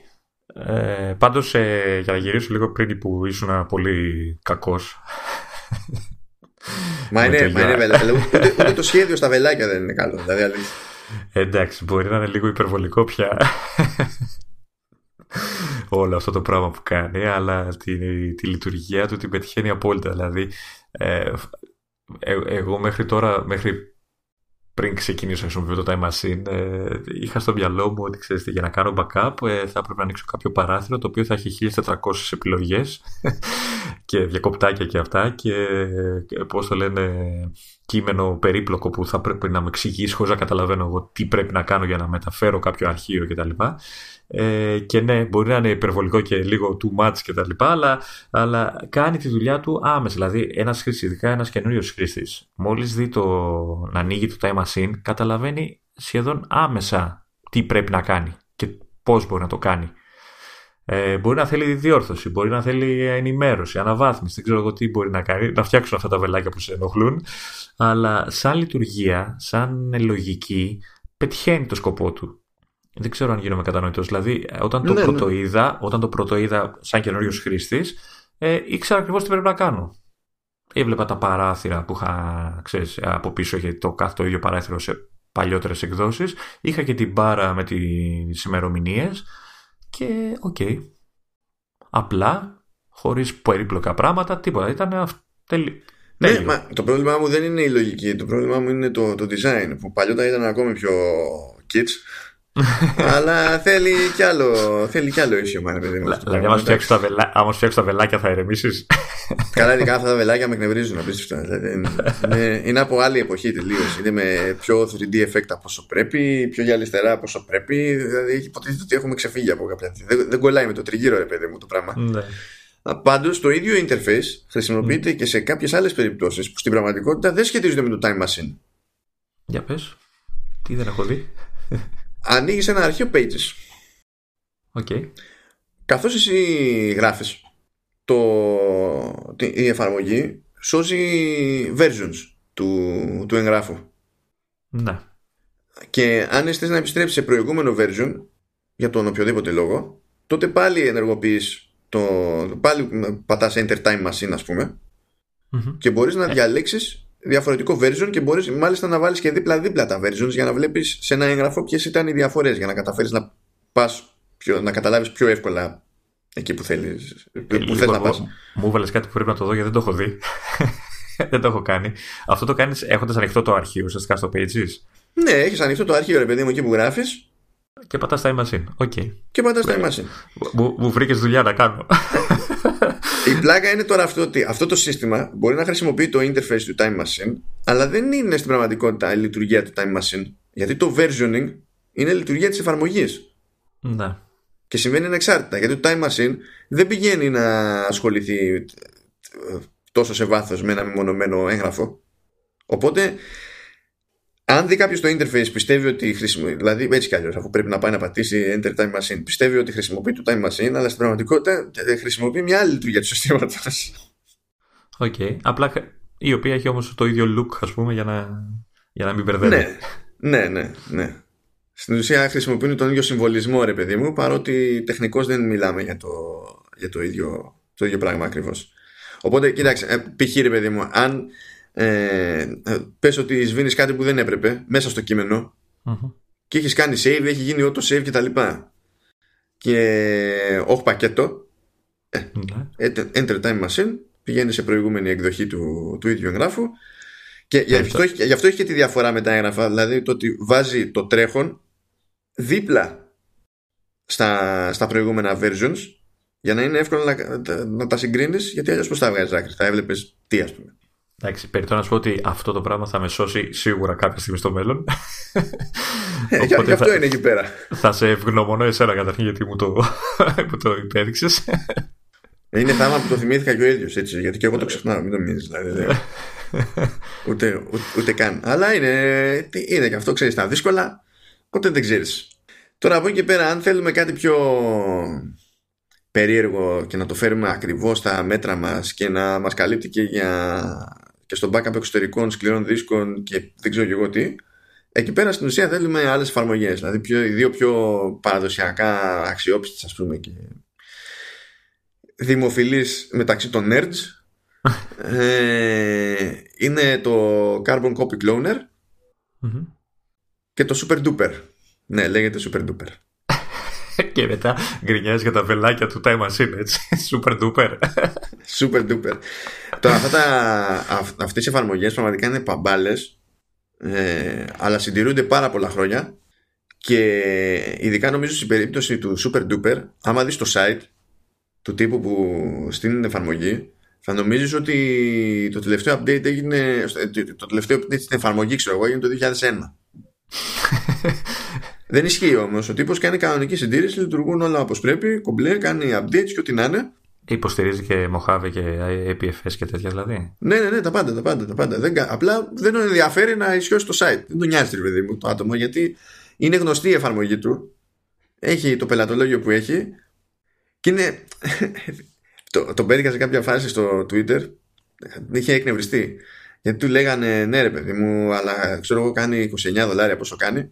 Ε, πάντως ε, για να γυρίσω λίγο πριν που ήσουν πολύ κακός Μα είναι, μα είναι βελά, ούτε, ούτε, το σχέδιο στα βελάκια δεν είναι καλό δηλαδή, Εντάξει μπορεί να είναι λίγο υπερβολικό πια όλο αυτό το πράγμα που κάνει αλλά τη, τη λειτουργία του την πετυχαίνει απόλυτα δηλαδή ε, ε εγώ μέχρι τώρα μέχρι πριν ξεκινήσω να χρησιμοποιώ το Time Machine, ε, είχα στο μυαλό μου ότι ξέρετε, για να κάνω backup ε, θα έπρεπε να ανοίξω κάποιο παράθυρο το οποίο θα έχει 1400 επιλογές και διακοπτάκια και αυτά και ε, πώς το λένε κείμενο περίπλοκο που θα πρέπει να με εξηγήσει χωρίς να καταλαβαίνω εγώ τι πρέπει να κάνω για να μεταφέρω κάποιο αρχείο κτλ. Ε, και ναι, μπορεί να είναι υπερβολικό και λίγο too much κτλ. Αλλά, αλλά κάνει τη δουλειά του άμεσα. Δηλαδή, ένας χρήστης, ειδικά ένας καινούριος χρήστης, μόλις δει το να ανοίγει το time machine, καταλαβαίνει σχεδόν άμεσα τι πρέπει να κάνει και πώς μπορεί να το κάνει. Ε, μπορεί να θέλει διόρθωση, μπορεί να θέλει ενημέρωση, αναβάθμιση, δεν ξέρω εγώ τι μπορεί να κάνει, να φτιάξουν αυτά τα βελάκια που σε ενοχλούν. Αλλά σαν λειτουργία, σαν λογική, πετυχαίνει το σκοπό του. Δεν ξέρω αν γίνομαι κατανοητός. Δηλαδή, όταν το, ναι, ναι. πρωτοείδα, όταν το πρωτοείδα σαν καινούριος χρήστης, ε, ήξερα ακριβώς τι πρέπει να κάνω. Έβλεπα τα παράθυρα που είχα ξέρεις, από πίσω, γιατί το κάθε το ίδιο παράθυρο σε παλιότερες εκδόσεις. Είχα και την μπάρα με τις ημερομηνίες. Και OK. Okay. Απλά, χωρίς περίπλοκα πράγματα, τίποτα. Ήταν τελει... Ναι, μα το πρόβλημά μου δεν είναι η λογική. Το πρόβλημά μου είναι το, το design που παλιότερα ήταν ακόμη πιο kitsch αλλά θέλει κι άλλο, θέλει κι άλλο ίσιωμα να παιδί μου. Δηλαδή, άμα φτιάξω τα, βελά, τα βελάκια θα ηρεμήσεις. Καλά, ειδικά αυτά τα βελάκια με εκνευρίζουν απίστευτα. Δηλαδή, είναι, είναι από άλλη εποχή τελείως. Είναι με πιο 3D effect από όσο πρέπει, πιο γυαλιστερά από όσο πρέπει. Δηλαδή, έχει υποτίθεται ότι έχουμε ξεφύγει από κάποια. Δεν, δεν κολλάει με το τριγύρο, ρε παιδί μου το πράγμα. Ναι. Πάντως το ίδιο interface χρησιμοποιείται και σε κάποιες άλλες περιπτώσεις που στην πραγματικότητα δεν σχετίζονται με το time machine. Για πες. Τι δεν έχω δει ανοίγεις ένα αρχείο pages. Okay. Καθώς εσύ γράφεις το, η εφαρμογή σώζει versions του, του εγγράφου. Ναι. Και αν θες να επιστρέψεις σε προηγούμενο version για τον οποιοδήποτε λόγο, τότε πάλι ενεργοποιείς το, πάλι πατάς Enter Time Machine ας πούμε και μπορείς να ε. διαλέξεις διαφορετικό version και μπορείς μάλιστα να βάλεις και δίπλα-δίπλα τα versions για να βλέπεις σε ένα έγγραφο ποιες ήταν οι διαφορές για να καταφέρεις να πας πιο, να καταλάβεις πιο εύκολα εκεί που θέλεις που θες λοιπόν, να πας. Μου έβαλες κάτι που πρέπει να το δω γιατί δεν το έχω δει. δεν το έχω κάνει. Αυτό το κάνεις έχοντας ανοιχτό το αρχείο ουσιαστικά στο Pages; Ναι, έχεις ανοιχτό το αρχείο ρε παιδί μου εκεί που γράφεις και πατάς time machine. Okay. Και πατάς time machine. Μου, μου βρήκες δουλειά να κάνω. Η πλάκα είναι τώρα αυτό ότι αυτό το σύστημα μπορεί να χρησιμοποιεί το interface του time machine, αλλά δεν είναι στην πραγματικότητα η λειτουργία του time machine. Γιατί το versioning είναι η λειτουργία της εφαρμογής. Ναι. Και συμβαίνει ανεξάρτητα. Γιατί το time machine δεν πηγαίνει να ασχοληθεί τόσο σε βάθος με ένα μεμονωμένο έγγραφο. Οπότε αν δει κάποιος το interface πιστεύει ότι χρησιμοποιεί, δηλαδή έτσι κι αλλιώς, αφού πρέπει να πάει να πατήσει Enter Time Machine, πιστεύει ότι χρησιμοποιεί το Time Machine, αλλά στην πραγματικότητα χρησιμοποιεί μια άλλη λειτουργία του συστήματος. OK. Okay. Απλά η οποία έχει όμως το ίδιο look, ας πούμε, για να, για να μην μπερδεύει. Ναι, ναι, ναι, ναι. Στην ουσία χρησιμοποιούν τον ίδιο συμβολισμό, ρε παιδί μου, παρότι τεχνικώς δεν μιλάμε για το, για το, ίδιο, το ίδιο πράγμα ακριβώς. Οπότε, κοίταξε, ε, π.χ. ρε παιδί μου, αν ε, πες ότι σβήνεις κάτι που δεν έπρεπε μέσα στο κειμενο και έχεις κάνει save, έχει γίνει auto save και τα λοιπά. Και όχι πακέτο. Ε, ναι. enter time machine πηγαίνει σε προηγούμενη εκδοχή του, του ίδιου εγγράφου. Και γι αυτό, έχει, γι' αυτό έχει και τη διαφορά με τα έγγραφα. Δηλαδή το ότι βάζει το τρέχον δίπλα στα, στα προηγούμενα versions για να είναι εύκολο να, να τα συγκρίνεις γιατί αλλιώς πως θα βγάζεις άκρη. Θα έβλεπες τι ας πούμε Εντάξει, περιττώ να σου πω ότι αυτό το πράγμα θα με σώσει σίγουρα κάποια στιγμή στο μέλλον. Ε, Οπότε γι' αυτό είναι εκεί πέρα. Θα σε ευγνωμονώ εσένα καταρχήν γιατί μου το, μου το υπέδειξες. Είναι θάμα που το θυμήθηκα και ο ίδιος έτσι, γιατί και εγώ το ξεχνάω, μην το μείνει. Δηλαδή, ούτε, ούτε, ούτε, καν. Αλλά είναι, είναι και αυτό, ξέρεις, τα δύσκολα, οπότε δεν ξέρεις. Τώρα από εκεί και πέρα, αν θέλουμε κάτι πιο περίεργο και να το φέρουμε ακριβώς στα μέτρα μας και να μας καλύπτει και για και στο backup εξωτερικών σκληρών δίσκων και δεν ξέρω και εγώ τι, εκεί πέρα στην ουσία θέλουμε άλλες εφαρμογές. Δηλαδή πιο, οι δύο πιο παραδοσιακά αξιόπιστες ας πούμε και δημοφιλείς μεταξύ των nerds ε, είναι το Carbon Copy Cloner και το Super Duper. Ναι, λέγεται Super Duper. και μετά γκρινιάζει για τα βελάκια του Time Machine, έτσι. Super duper. Super duper. Τώρα, αυτά τα, αυτές οι εφαρμογές πραγματικά είναι παμπάλες, ε, αλλά συντηρούνται πάρα πολλά χρόνια και ειδικά νομίζω στην περίπτωση του Super Duper, άμα δεις το site του τύπου που στην εφαρμογή, θα νομίζεις ότι το τελευταίο update έγινε, το τελευταίο update στην εφαρμογή, ξέρω εγώ, έγινε το 2001. Δεν ισχύει όμως. Ο τύπος κάνει κανονική συντήρηση, λειτουργούν όλα όπως πρέπει, κομπλέ, κάνει updates και ό,τι να είναι. Υποστηρίζει και Mojave και APFS και τέτοια δηλαδή. Ναι, ναι, ναι, τα πάντα, τα πάντα. Τα πάντα. Δεν, απλά δεν τον ενδιαφέρει να ισιώσει το site. Δεν τον νοιάζει, παιδί μου, το άτομο, γιατί είναι γνωστή η εφαρμογή του. Έχει το πελατολόγιο που έχει και είναι. το, τον πέτυχα σε κάποια φάση στο Twitter. Είχε εκνευριστεί. Γιατί του λέγανε ναι, ρε παιδί μου, αλλά ξέρω εγώ κάνει 29 δολάρια πόσο κάνει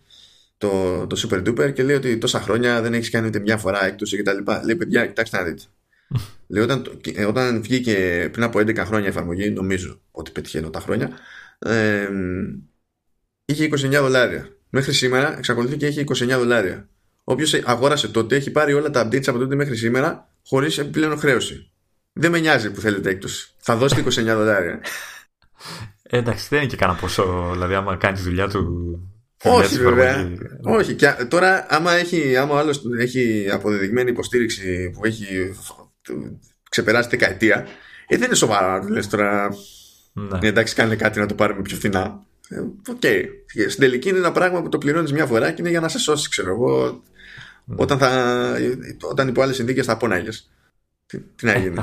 το, το Super Duper και λέει ότι τόσα χρόνια δεν έχεις κάνει ούτε μια φορά έκπτωση κτλ. Λέει παιδιά, κοιτάξτε να δείτε. λέει όταν, ε, όταν βγήκε πριν από 11 χρόνια η εφαρμογή, νομίζω ότι πετυχαίνω τα χρόνια, ε, είχε 29 δολάρια. Μέχρι σήμερα εξακολουθεί και έχει 29 δολάρια. Όποιος αγόρασε τότε έχει πάρει όλα τα updates από τότε μέχρι σήμερα χωρίς επιπλέον χρέωση. Δεν με νοιάζει που θέλετε έκπτωση. Θα δώσετε 29 δολάρια. Ε, εντάξει, δεν είναι και κανένα ποσό. Δηλαδή, άμα κάνεις τη δουλειά του όχι βέβαια. Όχι. Και τώρα άμα, έχει, άμα ο άλλος έχει αποδεδειγμένη υποστήριξη που έχει ξεπεράσει δεκαετία ε, δεν είναι σοβαρά να λες τώρα ναι. Ε, εντάξει κάνε κάτι να το πάρουμε πιο φθηνά. Ε, OK. Okay. Στην τελική είναι ένα πράγμα που το πληρώνεις μια φορά και είναι για να σε σώσει ξέρω εγώ ναι. όταν, θα, όταν υπό άλλες συνθήκες θα πονάγες. Τι, τι να ε, γίνει.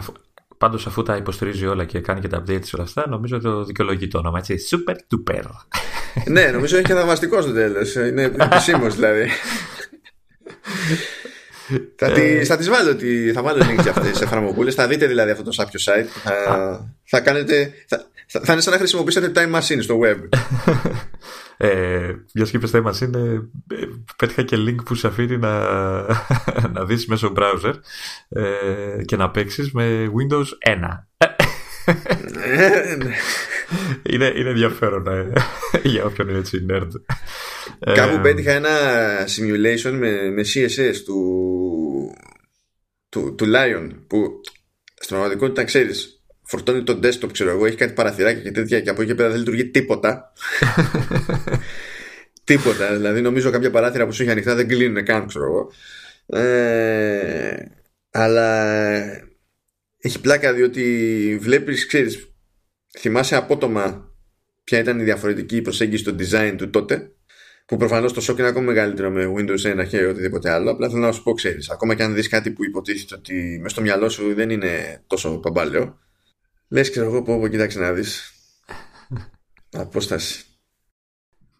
Πάντως, αφού τα υποστηρίζει όλα και κάνει και τα updates όλα αυτά, νομίζω ότι το δικαιολογεί το όνομα. Έτσι. Super duper. Ναι, νομίζω έχει και θαυμαστικό στο τέλο. Είναι επισήμως δηλαδή. θα, ε... θα τις βάλω, ότι θα βάλω link για αυτές τις εφαρμογούλες. θα δείτε δηλαδή αυτό το σάπιο site. Θα, θα, κάνετε, θα, θα, είναι σαν να χρησιμοποιήσετε time machine στο web. ε, μια και time machine, ε, πέτυχα και link που σε αφήνει να, να δεις μέσω browser ε, και να παίξεις με Windows 1. Είναι, είναι ενδιαφέρον ε, για όποιον είναι έτσι nerd. Κάπου ε, πέτυχα ένα simulation με, με CSS του, του, του Lion που στην πραγματικότητα ξέρεις φορτώνει το desktop ξέρω εγώ έχει κάτι παραθυράκια και τέτοια και από εκεί πέρα δεν λειτουργεί τίποτα. Τίποτα δηλαδή νομίζω κάποια παράθυρα που σου έχει ανοιχτά δεν κλείνουν καν ξέρω εγώ. Ε, αλλά έχει πλάκα διότι βλέπεις, ξέρεις, θυμάσαι απότομα ποια ήταν η διαφορετική προσέγγιση στο design του τότε που προφανώς το σοκ είναι ακόμα μεγαλύτερο με Windows 1 και οτιδήποτε άλλο. Απλά θέλω να σου πω, ξέρεις, ακόμα και αν δεις κάτι που υποτίθεται ότι μες στο μυαλό σου δεν είναι τόσο παμπάλαιο, λες, ξέρω εγώ, πω, πω, κοίταξε να δεις. Απόσταση.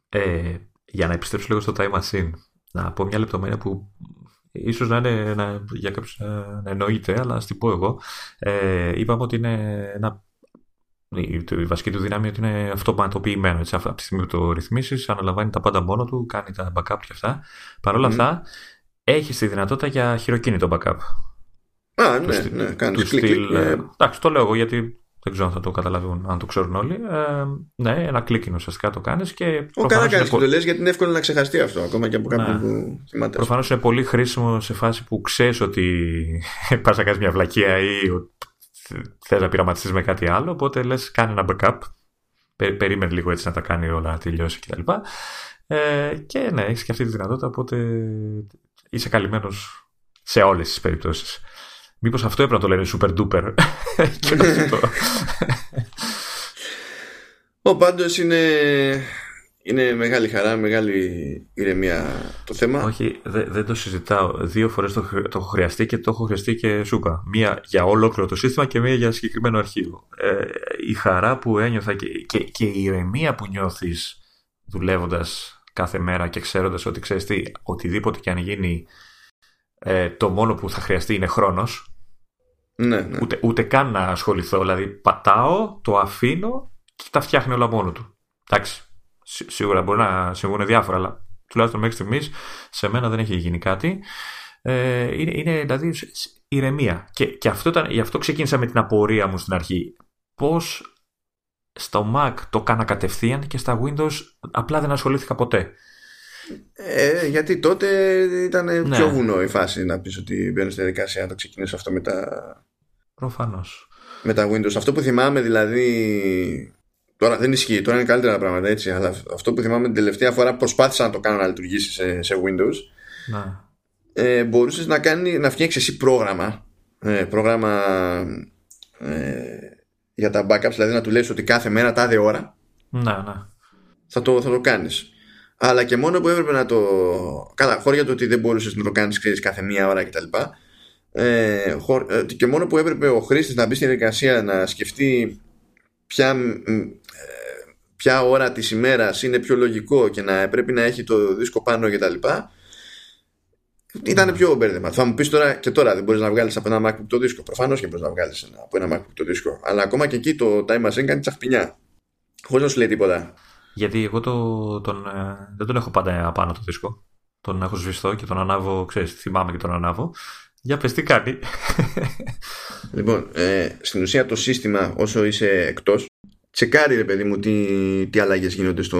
Ε, για να επιστρέψω λίγο στο Time Machine, να πω μια λεπτομέρεια που ίσως να είναι να, για κάποιους να, να εννοείται, αλλά ας την πω εγώ. Ε, είπαμε ότι είναι ένα η, η βασική του δύναμη ότι είναι αυτοματοποιημένο. Έτσι, από τη στιγμή που το ρυθμίσεις, αναλαμβάνει τα πάντα μόνο του, κάνει τα backup και αυτά. Παρ' όλα αυτά, έχεις τη δυνατότητα για χειροκίνητο backup. Α, ναι, ναι, κάνεις κλικ. Ε, εντάξει, το λέω εγώ γιατί δεν ξέρω αν θα το καταλάβουν, αν το ξέρουν όλοι. Ε, ναι, ένα κλικ ουσιαστικά το κάνεις και. Ο καλά κάνει και το λες γιατί είναι εύκολο να ξεχαστεί αυτό, ακόμα και από κάποιον ναι. που θυμάται. Προφανώς είναι πολύ χρήσιμο σε φάση που ξέρεις ότι πας να κάνεις μια βλακεία ή θε να πειραματιστείς με κάτι άλλο. Οπότε λες, κάνει ένα backup. περίμενε λίγο έτσι να τα κάνει όλα, να τελειώσει κτλ. Ε, και ναι, έχεις και αυτή τη δυνατότητα. Οπότε είσαι καλυμμένος σε όλες τις περιπτώσεις. Μήπως αυτό έπρεπε να το λένε super duper. και το. Ο πάντως είναι, είναι μεγάλη χαρά, μεγάλη ηρεμία το θέμα. Όχι, δεν το συζητάω. Δύο φορές το, το έχω χρειαστεί και το έχω χρειαστεί και σούπα. Μία για ολόκληρο το σύστημα και μία για συγκεκριμένο αρχείο. Ε, η χαρά που ένιωθα και, και, και η ηρεμία που νιώθεις δουλεύοντας κάθε μέρα και ξέροντας ότι ξέρεις τι, οτιδήποτε και αν γίνει, ε, το μόνο που θα χρειαστεί είναι χρόνος. Ναι, ναι. Ούτε, ούτε καν να ασχοληθώ. Δηλαδή, πατάω, το αφήνω και τα φτιάχνει όλα μόνο του. Εντάξει. Σίγουρα μπορεί να συμβούν διάφορα, αλλά τουλάχιστον μέχρι στιγμής σε μένα δεν έχει γίνει κάτι. Ε, είναι, είναι δηλαδή ηρεμία. Και, και αυτό ήταν, γι' αυτό ξεκίνησα με την απορία μου στην αρχή. Πώς στο Mac το κάνα κατευθείαν και στα Windows απλά δεν ασχολήθηκα ποτέ. Ε, γιατί τότε ήταν ναι. πιο βουνό η φάση να πεις ότι μπαίνω στη διαδικασία να το ξεκινήσω αυτό με τα... Προφανώς. Με τα Windows. Αυτό που θυμάμαι δηλαδή Τώρα δεν ισχύει, τώρα είναι καλύτερα τα πράγματα έτσι. Αλλά αυτό που θυμάμαι την τελευταία φορά προσπάθησα να το κάνω να λειτουργήσει σε, σε Windows. Να. Ε, μπορούσες να, κάνει, να φτιάξεις εσύ πρόγραμμα, ε, πρόγραμμα ε, για τα backups, δηλαδή να του λες ότι κάθε μέρα, τάδε ώρα, να, να. Θα, το, θα το κάνεις. Αλλά και μόνο που έπρεπε να το. Καλά, χώρια το ότι δεν μπορούσες να το κάνεις κάθε μία ώρα κτλ. Ε, ε, και μόνο που έπρεπε ο χρήστης να μπει στην διαδικασία να σκεφτεί ποια ποια ώρα της ημέρας είναι πιο λογικό και να πρέπει να έχει το δίσκο πάνω και τα λοιπά ήταν ναι. πιο μπέρδεμα. Θα μου πεις τώρα και τώρα δεν μπορείς να βγάλεις από ένα MacBook το δίσκο. Προφανώς και μπορείς να βγάλεις από ένα MacBook το δίσκο. Αλλά ακόμα και εκεί το Time Machine κάνει τσαχπινιά. Χωρίς να σου λέει τίποτα. Γιατί εγώ το, τον, ε, δεν τον έχω πάντα απάνω το δίσκο. Τον έχω σβηστό και τον ανάβω, ξέρεις, θυμάμαι και τον ανάβω. Για πες τι κάνει. Λοιπόν, ε, στην ουσία το σύστημα όσο είσαι εκτός τσεκάρει ρε παιδί μου τι, τι αλλαγές γίνονται στο,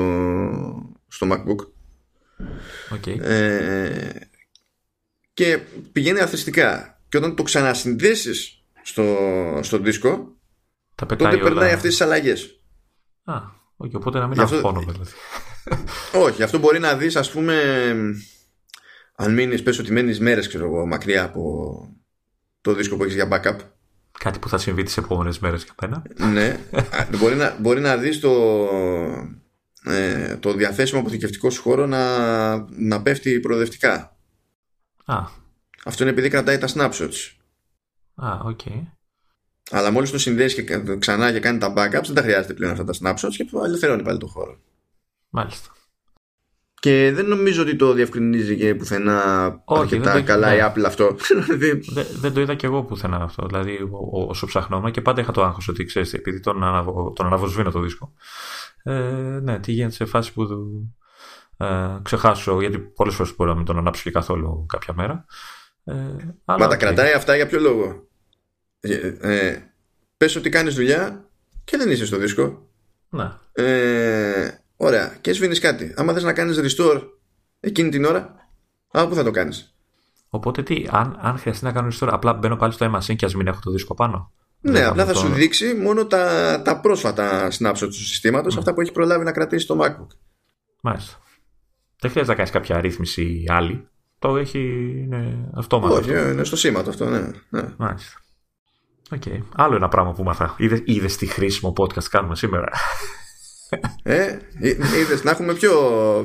στο MacBook. Okay. ε, και πηγαίνει αθρηστικά. Και όταν το ξανασυνδέσεις στο, στο δίσκο Τα τότε όλα... περνάει αυτές τις αλλαγές. Α, okay, οπότε να μην αυτό... δηλαδή. Όχι, αυτό μπορεί να δεις ας πούμε αν μείνεις πες ότι μένεις μέρες ξέρω εγώ μακριά από το δίσκο που έχεις για backup Κάτι που θα συμβεί τις επόμενες μέρες για πένα. ναι. μπορεί, να, μπορεί να δεις το, ε, το διαθέσιμο αποθηκευτικό σου χώρο να, να πέφτει προοδευτικά. Α. Αυτό είναι επειδή κρατάει τα snapshots. Α, OK. Okay. Αλλά μόλις το συνδέσεις και ξανά και κάνει τα backups δεν τα χρειάζεται πλέον αυτά τα snapshots και ελευθερώνει πάλι το χώρο. Μάλιστα. Και δεν νομίζω ότι το διευκρινίζει και πουθενά Όχι, αρκετά το, καλά ναι. η Apple αυτό. Δεν, δεν το είδα και εγώ πουθενά αυτό. Δηλαδή, όσο ψαχνόμουν και πάντα είχα το άγχος ότι ξέρεις, επειδή τον, αναβο, τον αναβοσβήνω το δίσκο. Ε, ναι, τι γίνεται σε φάση που ε, ξεχάσω, γιατί πολλές φορές μπορώ να μην τον ανάψω και καθόλου κάποια μέρα. Ε, αλλά, Μα τα κρατάει αυτά για ποιο λόγο; Ε, ε, πες ότι κάνεις δουλειά και δεν είσαι στο δίσκο. Ναι. Ε, ωραία. Και σβήνεις κάτι. Άμα θες να κάνεις restore εκείνη την ώρα, από πού θα το κάνεις; Οπότε τι, αν, αν χρειαστεί να κάνω restore, απλά μπαίνω πάλι στο MSN και ας μην έχω το δίσκο πάνω. Ναι, απλά θα σου δείξει μόνο τα, τα πρόσφατα snapshots του συστήματος, mm. αυτά που έχει προλάβει να κρατήσει το MacBook. Μάλιστα. Δεν χρειάζεται να κάνεις κάποια αρρύθμιση άλλη. Το έχει. Είναι αυτόματο. Όχι, αυτό. είναι στο σήμα το αυτό, ναι. ναι. Μάλιστα. Okay. Άλλο ένα πράγμα που μάθα. Είδε τι χρήσιμο podcast κάνουμε σήμερα. Ε, είδες να έχουμε πιο,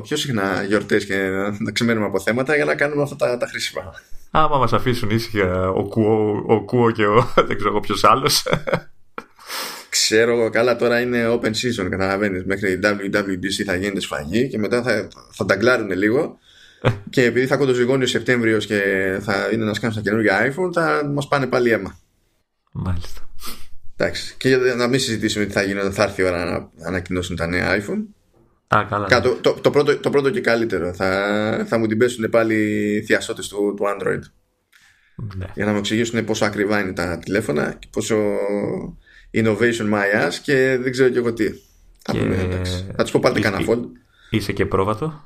πιο συχνά γιορτές και να ξεμένουμε από θέματα για να κάνουμε αυτά τα, τα χρήσιμα. Άμα μας αφήσουν ήσυχα ο Κουό, ο Κουό και ο δεν ξέρω ποιος άλλος. Ξέρω καλά τώρα είναι open season, καταλαβαίνεις. Μέχρι η WWDC θα γίνεται σφαγή και μετά θα, θα ταγκλάρουν λίγο. και επειδή θα κοντοζυγώνει ο Σεπτέμβριος και θα είναι να σκάνουν στα καινούργια iPhone, θα μας πάνε πάλι αίμα. Μάλιστα. Εντάξει. Και να μην συζητήσουμε τι θα γίνει όταν θα έρθει η ώρα να ανακοινώσουν τα νέα iPhone. Α, καλά. Το, το, το, πρώτο, το πρώτο και καλύτερο. Θα, θα μου την πέσουν πάλι οι θειασότες του, του Android. Ναι. Για να μου εξηγήσουν πόσο ακριβά είναι τα τηλέφωνα και πόσο innovation my ass και δεν ξέρω και εγώ τι. Και... Θα τους πω πάλι κανένα fold. Είσαι και πρόβατο.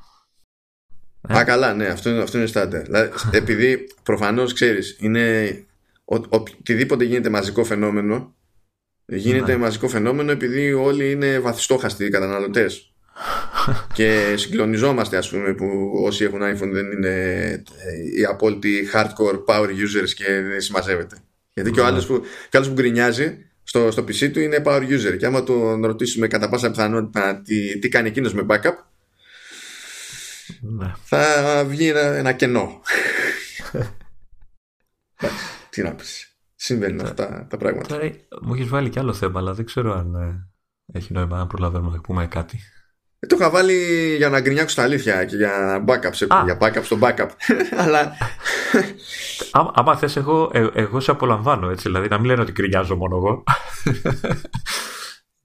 Ε; Α, καλά, ναι, αυτό είναι, αυτό είναι στάντερ. Δηλαδή, επειδή προφανώς ξέρεις, είναι οτιδήποτε γίνεται μαζικό φαινόμενο, γίνεται ναι. μαζικό φαινόμενο επειδή όλοι είναι βαθιστόχαστοι καταναλωτές. και συγκλονιζόμαστε ας πούμε που όσοι έχουν iPhone δεν είναι ε, οι απόλυτοι hardcore power users και δεν συμμαζεύεται γιατί και ο ναι. άλλος που, που γκρινιάζει στο, στο PC του είναι power user και άμα τον ρωτήσουμε κατά πάσα πιθανότητα τι, τι κάνει εκείνος με backup ναι. θα βγει ένα, ένα κενό τι να πεις συμβαίνουν αυτά τα πράγματα Τώρα μου έχεις βάλει και άλλο θέμα αλλά δεν ξέρω αν ε, έχει νόημα να προλαβαίνουμε να πούμε κάτι ε, το είχα βάλει για να γκρινιάξω τα αλήθεια και για backup, σε, για backup στο backup. Αλλά. Άμα θες, εγώ, ε, εγώ σε απολαμβάνω έτσι. Δηλαδή, να μην λένε ότι γκρινιάζω μόνο εγώ.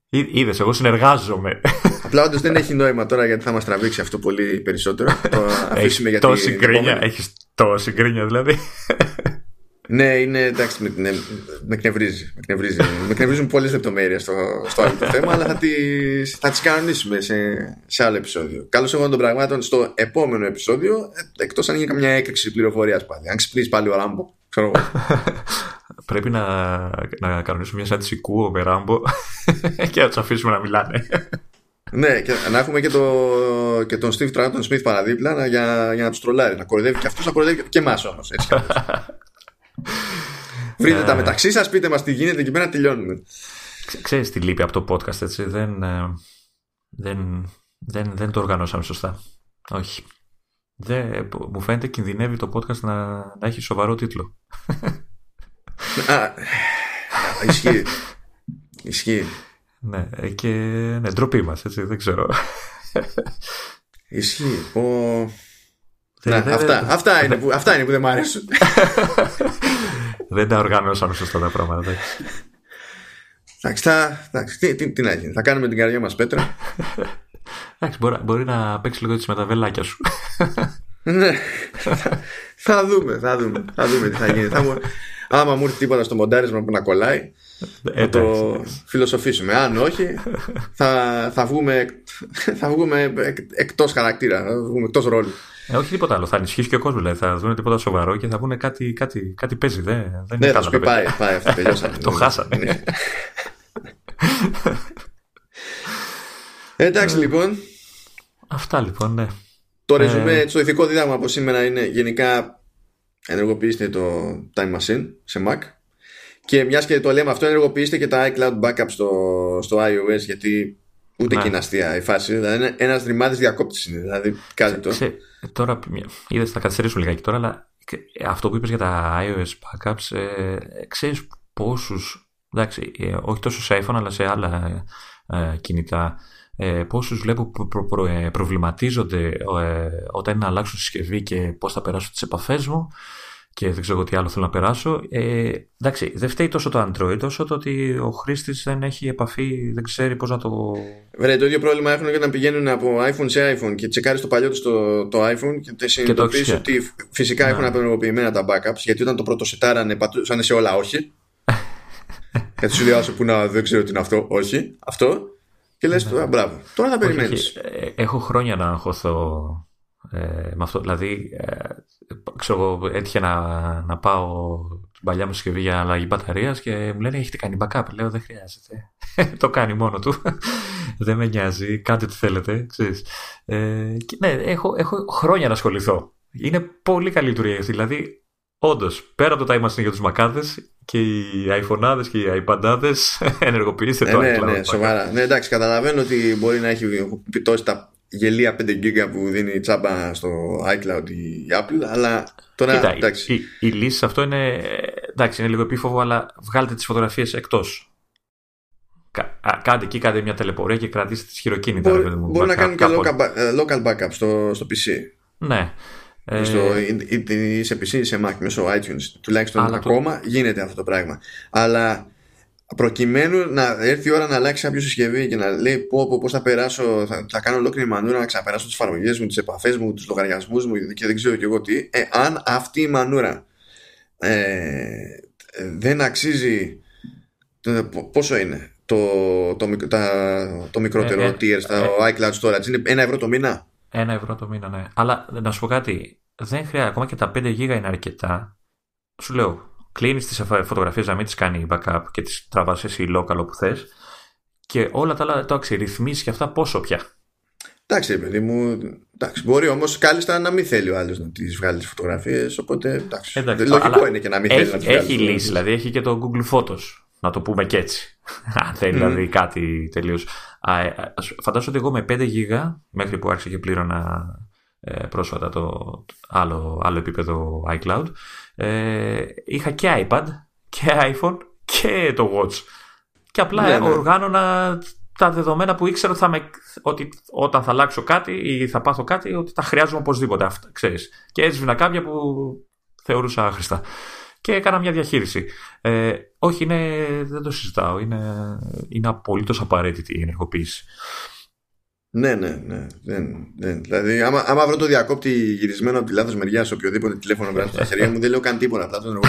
Είδες, εγώ συνεργάζομαι. Απλά όντως δεν έχει νόημα τώρα γιατί θα μας τραβήξει αυτό πολύ περισσότερο. Το αφήσουμε για τόση γκρίνια. Έχεις τόση γκρίνια δηλαδή. Ναι, είναι εντάξει, με, ναι, με εκνευρίζει. Με, εκνευρίζει. με εκνευρίζουν πολλές λεπτομέρειες στο, στο άλλο το θέμα, αλλά θα τι θα τις κανονίσουμε σε, σε άλλο επεισόδιο. Καλώς εγώ των πραγμάτων στο επόμενο επεισόδιο, εκτός αν γίνει καμιά έκρηξη πληροφορίας πάλι. Αν ξυπνήσει πάλι ο Ράμπο, ξέρω Πρέπει να, να κανονίσουμε μια σάντηση κούο με Ράμπο και να τους αφήσουμε να μιλάνε. ναι, και να έχουμε και, το, και τον Steve Trunton Smith παραδίπλα για, για να τους τρολάρει. Να κοροϊδεύει και αυτούς, να κοροϊδεύει και εμάς όμως. Βρείτε τα ε. μεταξύ σας, πείτε μας τι γίνεται και πέρα τελειώνουμε. Ξέρεις τι λείπει από το podcast, έτσι. Δεν, ε, δεν, δεν, δεν το οργανώσαμε σωστά. Όχι. Δεν, μου φαίνεται κινδυνεύει το podcast να, να έχει σοβαρό τίτλο. Α, ισχύει. Ισχύει. Ναι, ε, και ναι, ντροπή μας, έτσι, δεν ξέρω. Ισχύει. Ο... Να, αυτά, αυτά, είναι που, αυτά είναι που δεν μ' αρέσουν. δεν τα οργανώσαμε σωστά τα πράγματα. Εντάξει, θα, τι, τι, τι, να γίνει. Θα κάνουμε την καρδιά μας πέτρα. Εντάξει, μπορεί, μπορεί να παίξει λίγο έτσι με τα βελάκια σου. ναι. θα δούμε, θα δούμε. Θα δούμε τι θα γίνει. θα μου, άμα μου έρθει τίποτα στο μοντάρισμα που να κολλάει, θα το φιλοσοφήσουμε. Αν όχι, θα, θα βγούμε, θα βγούμε εκτός χαρακτήρα, θα βγούμε εκτός ρόλου. Ε, όχι τίποτα άλλο. Θα ενισχύσει και ο κόσμος. Δηλαδή. Θα δουν τίποτα σοβαρό και θα πούνε κάτι, κάτι, κάτι παίζει. Δεν, δεν ναι, θα σου πει πάει, πάει αυτό. Τελειώσαμε. το χάσανε. Ναι. Εντάξει λοιπόν. Αυτά λοιπόν, ναι. Το ρεζουμέ, ε... το ηθικό δίδαγμα από σήμερα είναι γενικά ενεργοποιήστε το Time Machine σε Mac. Και μιας και το λέμε αυτό, ενεργοποιήστε και τα iCloud backup στο, στο iOS γιατί ούτε ναι. και είναι αστεία η φάση. Δηλαδή, ένας ρημάδι διακόπτη είναι. Δηλαδή, κάτι το. Τώρα, είδες, θα καθυστερήσουμε λιγάκι τώρα, αλλά αυτό που είπες για τα iOS backups, ε, ξέρεις πόσους. Εντάξει, ε, όχι τόσο σε iPhone, αλλά σε άλλα ε, κινητά. Ε, πόσους βλέπω που προ, προ, ε, προβληματίζονται ε, όταν είναι να αλλάξουν συσκευή και πώς θα περάσω τις επαφές μου και δεν ξέρω τι άλλο θέλω να περάσω. Ε, εντάξει, δεν φταίει τόσο το Android, όσο το ότι ο χρήστης δεν έχει επαφή, δεν ξέρει πώς να το. Βέβαια, το ίδιο πρόβλημα έχουν και να πηγαίνουν από iPhone σε iPhone και τσεκάρεις το παλιό τους το, το iPhone και συνειδητοποιείς ότι φυσικά ναι. έχουν απενεργοποιημένα τα backups, γιατί όταν το πρώτο σετάρανε πατούσαν σε όλα όχι. και σου λέει, που να δεν ξέρω τι είναι αυτό, όχι. Αυτό. Και λες, ναι. μπράβο. Τώρα θα περιμένεις. Ε, έχω χρόνια να αγχωθώ ε, με αυτό. Δηλαδή, ε, ξέρω εγώ, έτυχε να, να πάω την παλιά μου συσκευή για αλλαγή μπαταρίας και μου λένε έχετε κάνει backup. Λέω δεν χρειάζεται. το κάνει μόνο του. δεν με νοιάζει. Κάντε τι θέλετε. Ξέρεις. Ε, και, ναι, έχω, έχω χρόνια να ασχοληθώ. Είναι πολύ καλή λειτουργία Δηλαδή, όντως, πέρα από το time machine για τους μακάδες και οι iPhone και οι iPad ενεργοποιήστε ε, το ναι, iCloud. Ναι, σοβαρά. Ναι, εντάξει, καταλαβαίνω ότι μπορεί να έχει πιτώσει τα γελία 5 GB που δίνει τσάμπα στο iCloud η Apple, αλλά τώρα Κοίτα, εντάξει. Η, η, λύση σε αυτό είναι, εντάξει, είναι λίγο επίφοβο, αλλά βγάλτε τις φωτογραφίες εκτός. Κάντε εκεί, κάντε μια τελεπορία και κρατήστε τις χειροκίνητα. Μπορεί, μπορεί να κάνουν και local, ε, local backup στο, στο PC. Ναι. Στο, ε... σε PC ή σε Mac μέσω iTunes τουλάχιστον ακόμα το... γίνεται αυτό το πράγμα αλλά προκειμένου να έρθει η ώρα να αλλάξει κάποιο συσκευή και να λέει πω, πω, πώς θα περάσω, θα, θα κάνω ολόκληρη μανούρα να ξαναπεράσω τις εφαρμογές μου, τις επαφές μου, τους λογαριασμούς μου και δεν ξέρω και εγώ τι ε, αν αυτή η μανούρα ε, δεν αξίζει πόσο είναι το, το, τα, το μικρότερο ε, ε, tier στα ε, iCloud Storage είναι ένα ευρώ το μήνα; Ένα ευρώ το μήνα ναι. Αλλά να σου πω κάτι δεν χρειάζεται ακόμα και τα 5 γίγα είναι αρκετά. Σου λέω κλείνεις τις φωτογραφίες να μην τις κάνει backup και τις τραβάς εσύ local όπου θες. Και όλα τα άλλα το ρυθμίσεις και αυτά πόσο πια. Εντάξει, παιδί μου. Εντάξει, μπορεί όμως κάλλιστα να μην θέλει ο άλλος να τις βγάλει τις φωτογραφίες. Οπότε εντάξει. εντάξει λογικό είναι και να μην έχει, θέλει να τις βγάλει. Έχει λύση, δηλαδή έχει και το Google Photos. Να το πούμε και έτσι. Αν θέλει δηλαδή κάτι τελείως. Ε, φαντάζομαι ότι εγώ με 5 γίγα, μέχρι που άρχισε και πλήρωνα ε, πρόσφατα το άλλο, άλλο επίπεδο iCloud, ε, είχα και iPad και iPhone και το Watch. Και απλά ναι, ναι. οργάνωνα τα δεδομένα που ήξερα ότι, θα με, ότι όταν θα αλλάξω κάτι ή θα πάθω κάτι, ότι τα χρειάζομαι οπωσδήποτε αυτά, ξέρεις. Και έσβηνα κάποια που θεωρούσα άχρηστα. Και έκανα μια διαχείριση. Ε, όχι, είναι, δεν το συζητάω. Είναι, είναι απολύτως απαραίτητη η ενεργοποίηση. Ναι, ναι, ναι. Δεν, δεν. Δηλαδή, άμα, άμα βρω το διακόπτη γυρισμένο από τη λάθος μεριά σε οποιοδήποτε τηλέφωνο περάσει στα χέρια μου, δεν λέω καν τίποτα. Απλά τον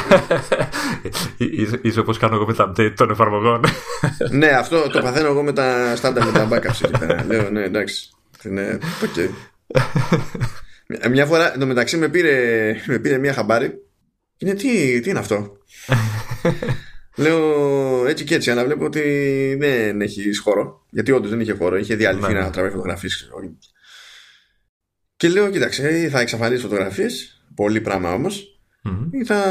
Είσαι όπως κάνω εγώ με τα update των εφαρμογών. ναι, αυτό το παθαίνω εγώ με τα στάντα με τα backups. λέω, ναι, εντάξει. Ναι, okay. Μια φορά, εντωμεταξύ με πήρε, με πήρε μια χαμπάρι. Είναι τι, τι είναι αυτό; Λέω έτσι και έτσι, αλλά βλέπω ότι δεν έχει χώρο. Γιατί όντως δεν είχε χώρο, είχε διαλυθεί ναι. να τραβάει φωτογραφίες. Και λέω, κοίταξε, θα εξαφανίσεις φωτογραφίες, πολύ πράγμα όμως, mm-hmm. ή θα,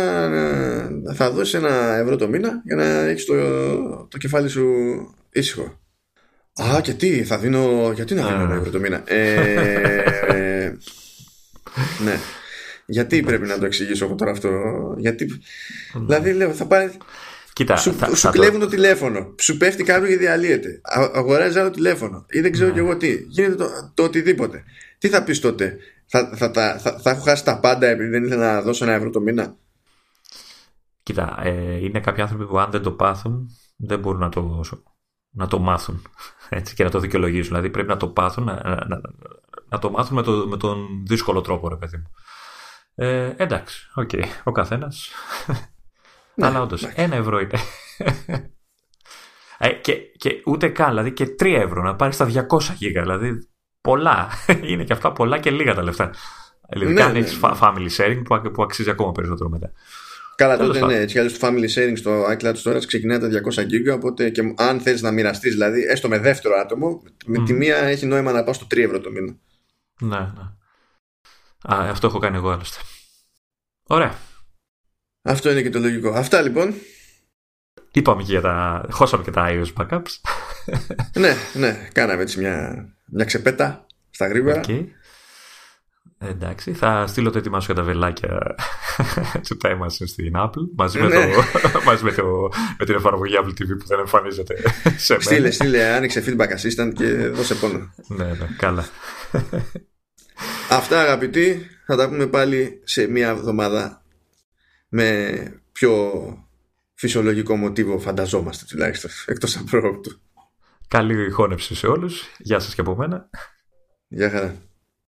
θα δώσεις ένα ευρώ το μήνα για να έχεις το, το κεφάλι σου ήσυχο. Α, και τι, θα δίνω. Γιατί να δίνω ένα ευρώ το μήνα; Ε, ναι. Γιατί πρέπει να το εξηγήσω εγώ τώρα αυτό; Γιατί. Δηλαδή, λέω, θα πάρει. Κοίτα, σου, θα, σου κλέβουν το... τηλέφωνο. Σου πέφτει κάποιο και διαλύεται. Αγοράζει άλλο τηλέφωνο. Ή δεν ξέρω ναι. κι εγώ τι. Γίνεται το, το οτιδήποτε. Τι θα πεις τότε; Θα, θα, θα, θα, θα έχω χάσει τα πάντα επειδή δεν ήθελα να δώσω ένα ευρώ το μήνα; Κοίτα, ε, είναι κάποιοι άνθρωποι που αν δεν το πάθουν δεν μπορούν να το, να το μάθουν έτσι, και να το δικαιολογήσουν. Δηλαδή πρέπει να το πάθουν, να, να, να το μάθουν με, το, με τον δύσκολο τρόπο, ρε παιδί μου. Ε, εντάξει, OK, okay. ο καθένας ναι, Αλλά όντως, ένα ευρώ είναι. ε, και, και ούτε καν, δηλαδή και τρία ευρώ να πάρεις τα 200 γίγα. Δηλαδή πολλά. είναι και αυτά πολλά και λίγα τα λεφτά. Δηλαδή, ναι, αν ναι, έχεις ναι. family sharing που, που αξίζει ακόμα περισσότερο μετά. Καλά, τότε ναι, έτσι κι το family sharing στο iCloud Storage ξεκινάει τα 200 GB. Οπότε και αν θέλει να μοιραστείς, δηλαδή έστω με δεύτερο άτομο, με τη μία έχει νόημα να πας στο 3 ευρώ το μήνα. Ναι, ναι. Α, αυτό έχω κάνει εγώ άλλωστε. Ωραία. Αυτό είναι και το λογικό. Αυτά λοιπόν. Είπαμε και για τα. Χώσαμε και τα iOS backups. ναι, ναι. Κάναμε έτσι μια, μια ξεπέτα στα γρήγορα. Okay. Εντάξει, θα στείλω το έτοιμά σου για τα βελάκια του Time Machine στην Apple μαζί, με, Ναι. το, μαζί με, το, με την εφαρμογή Apple TV που δεν εμφανίζεται σε μένα. Στείλε, στείλε, άνοιξε feedback assistant και δώσε πόνο. Ναι, ναι, καλά. Αυτά αγαπητοί, θα τα πούμε πάλι σε μία εβδομάδα με πιο φυσιολογικό μοτίβο φανταζόμαστε τουλάχιστον, εκτός απρόπτου. Καλή χώνευση σε όλους. Γεια σας και από μένα. Γεια χαρά.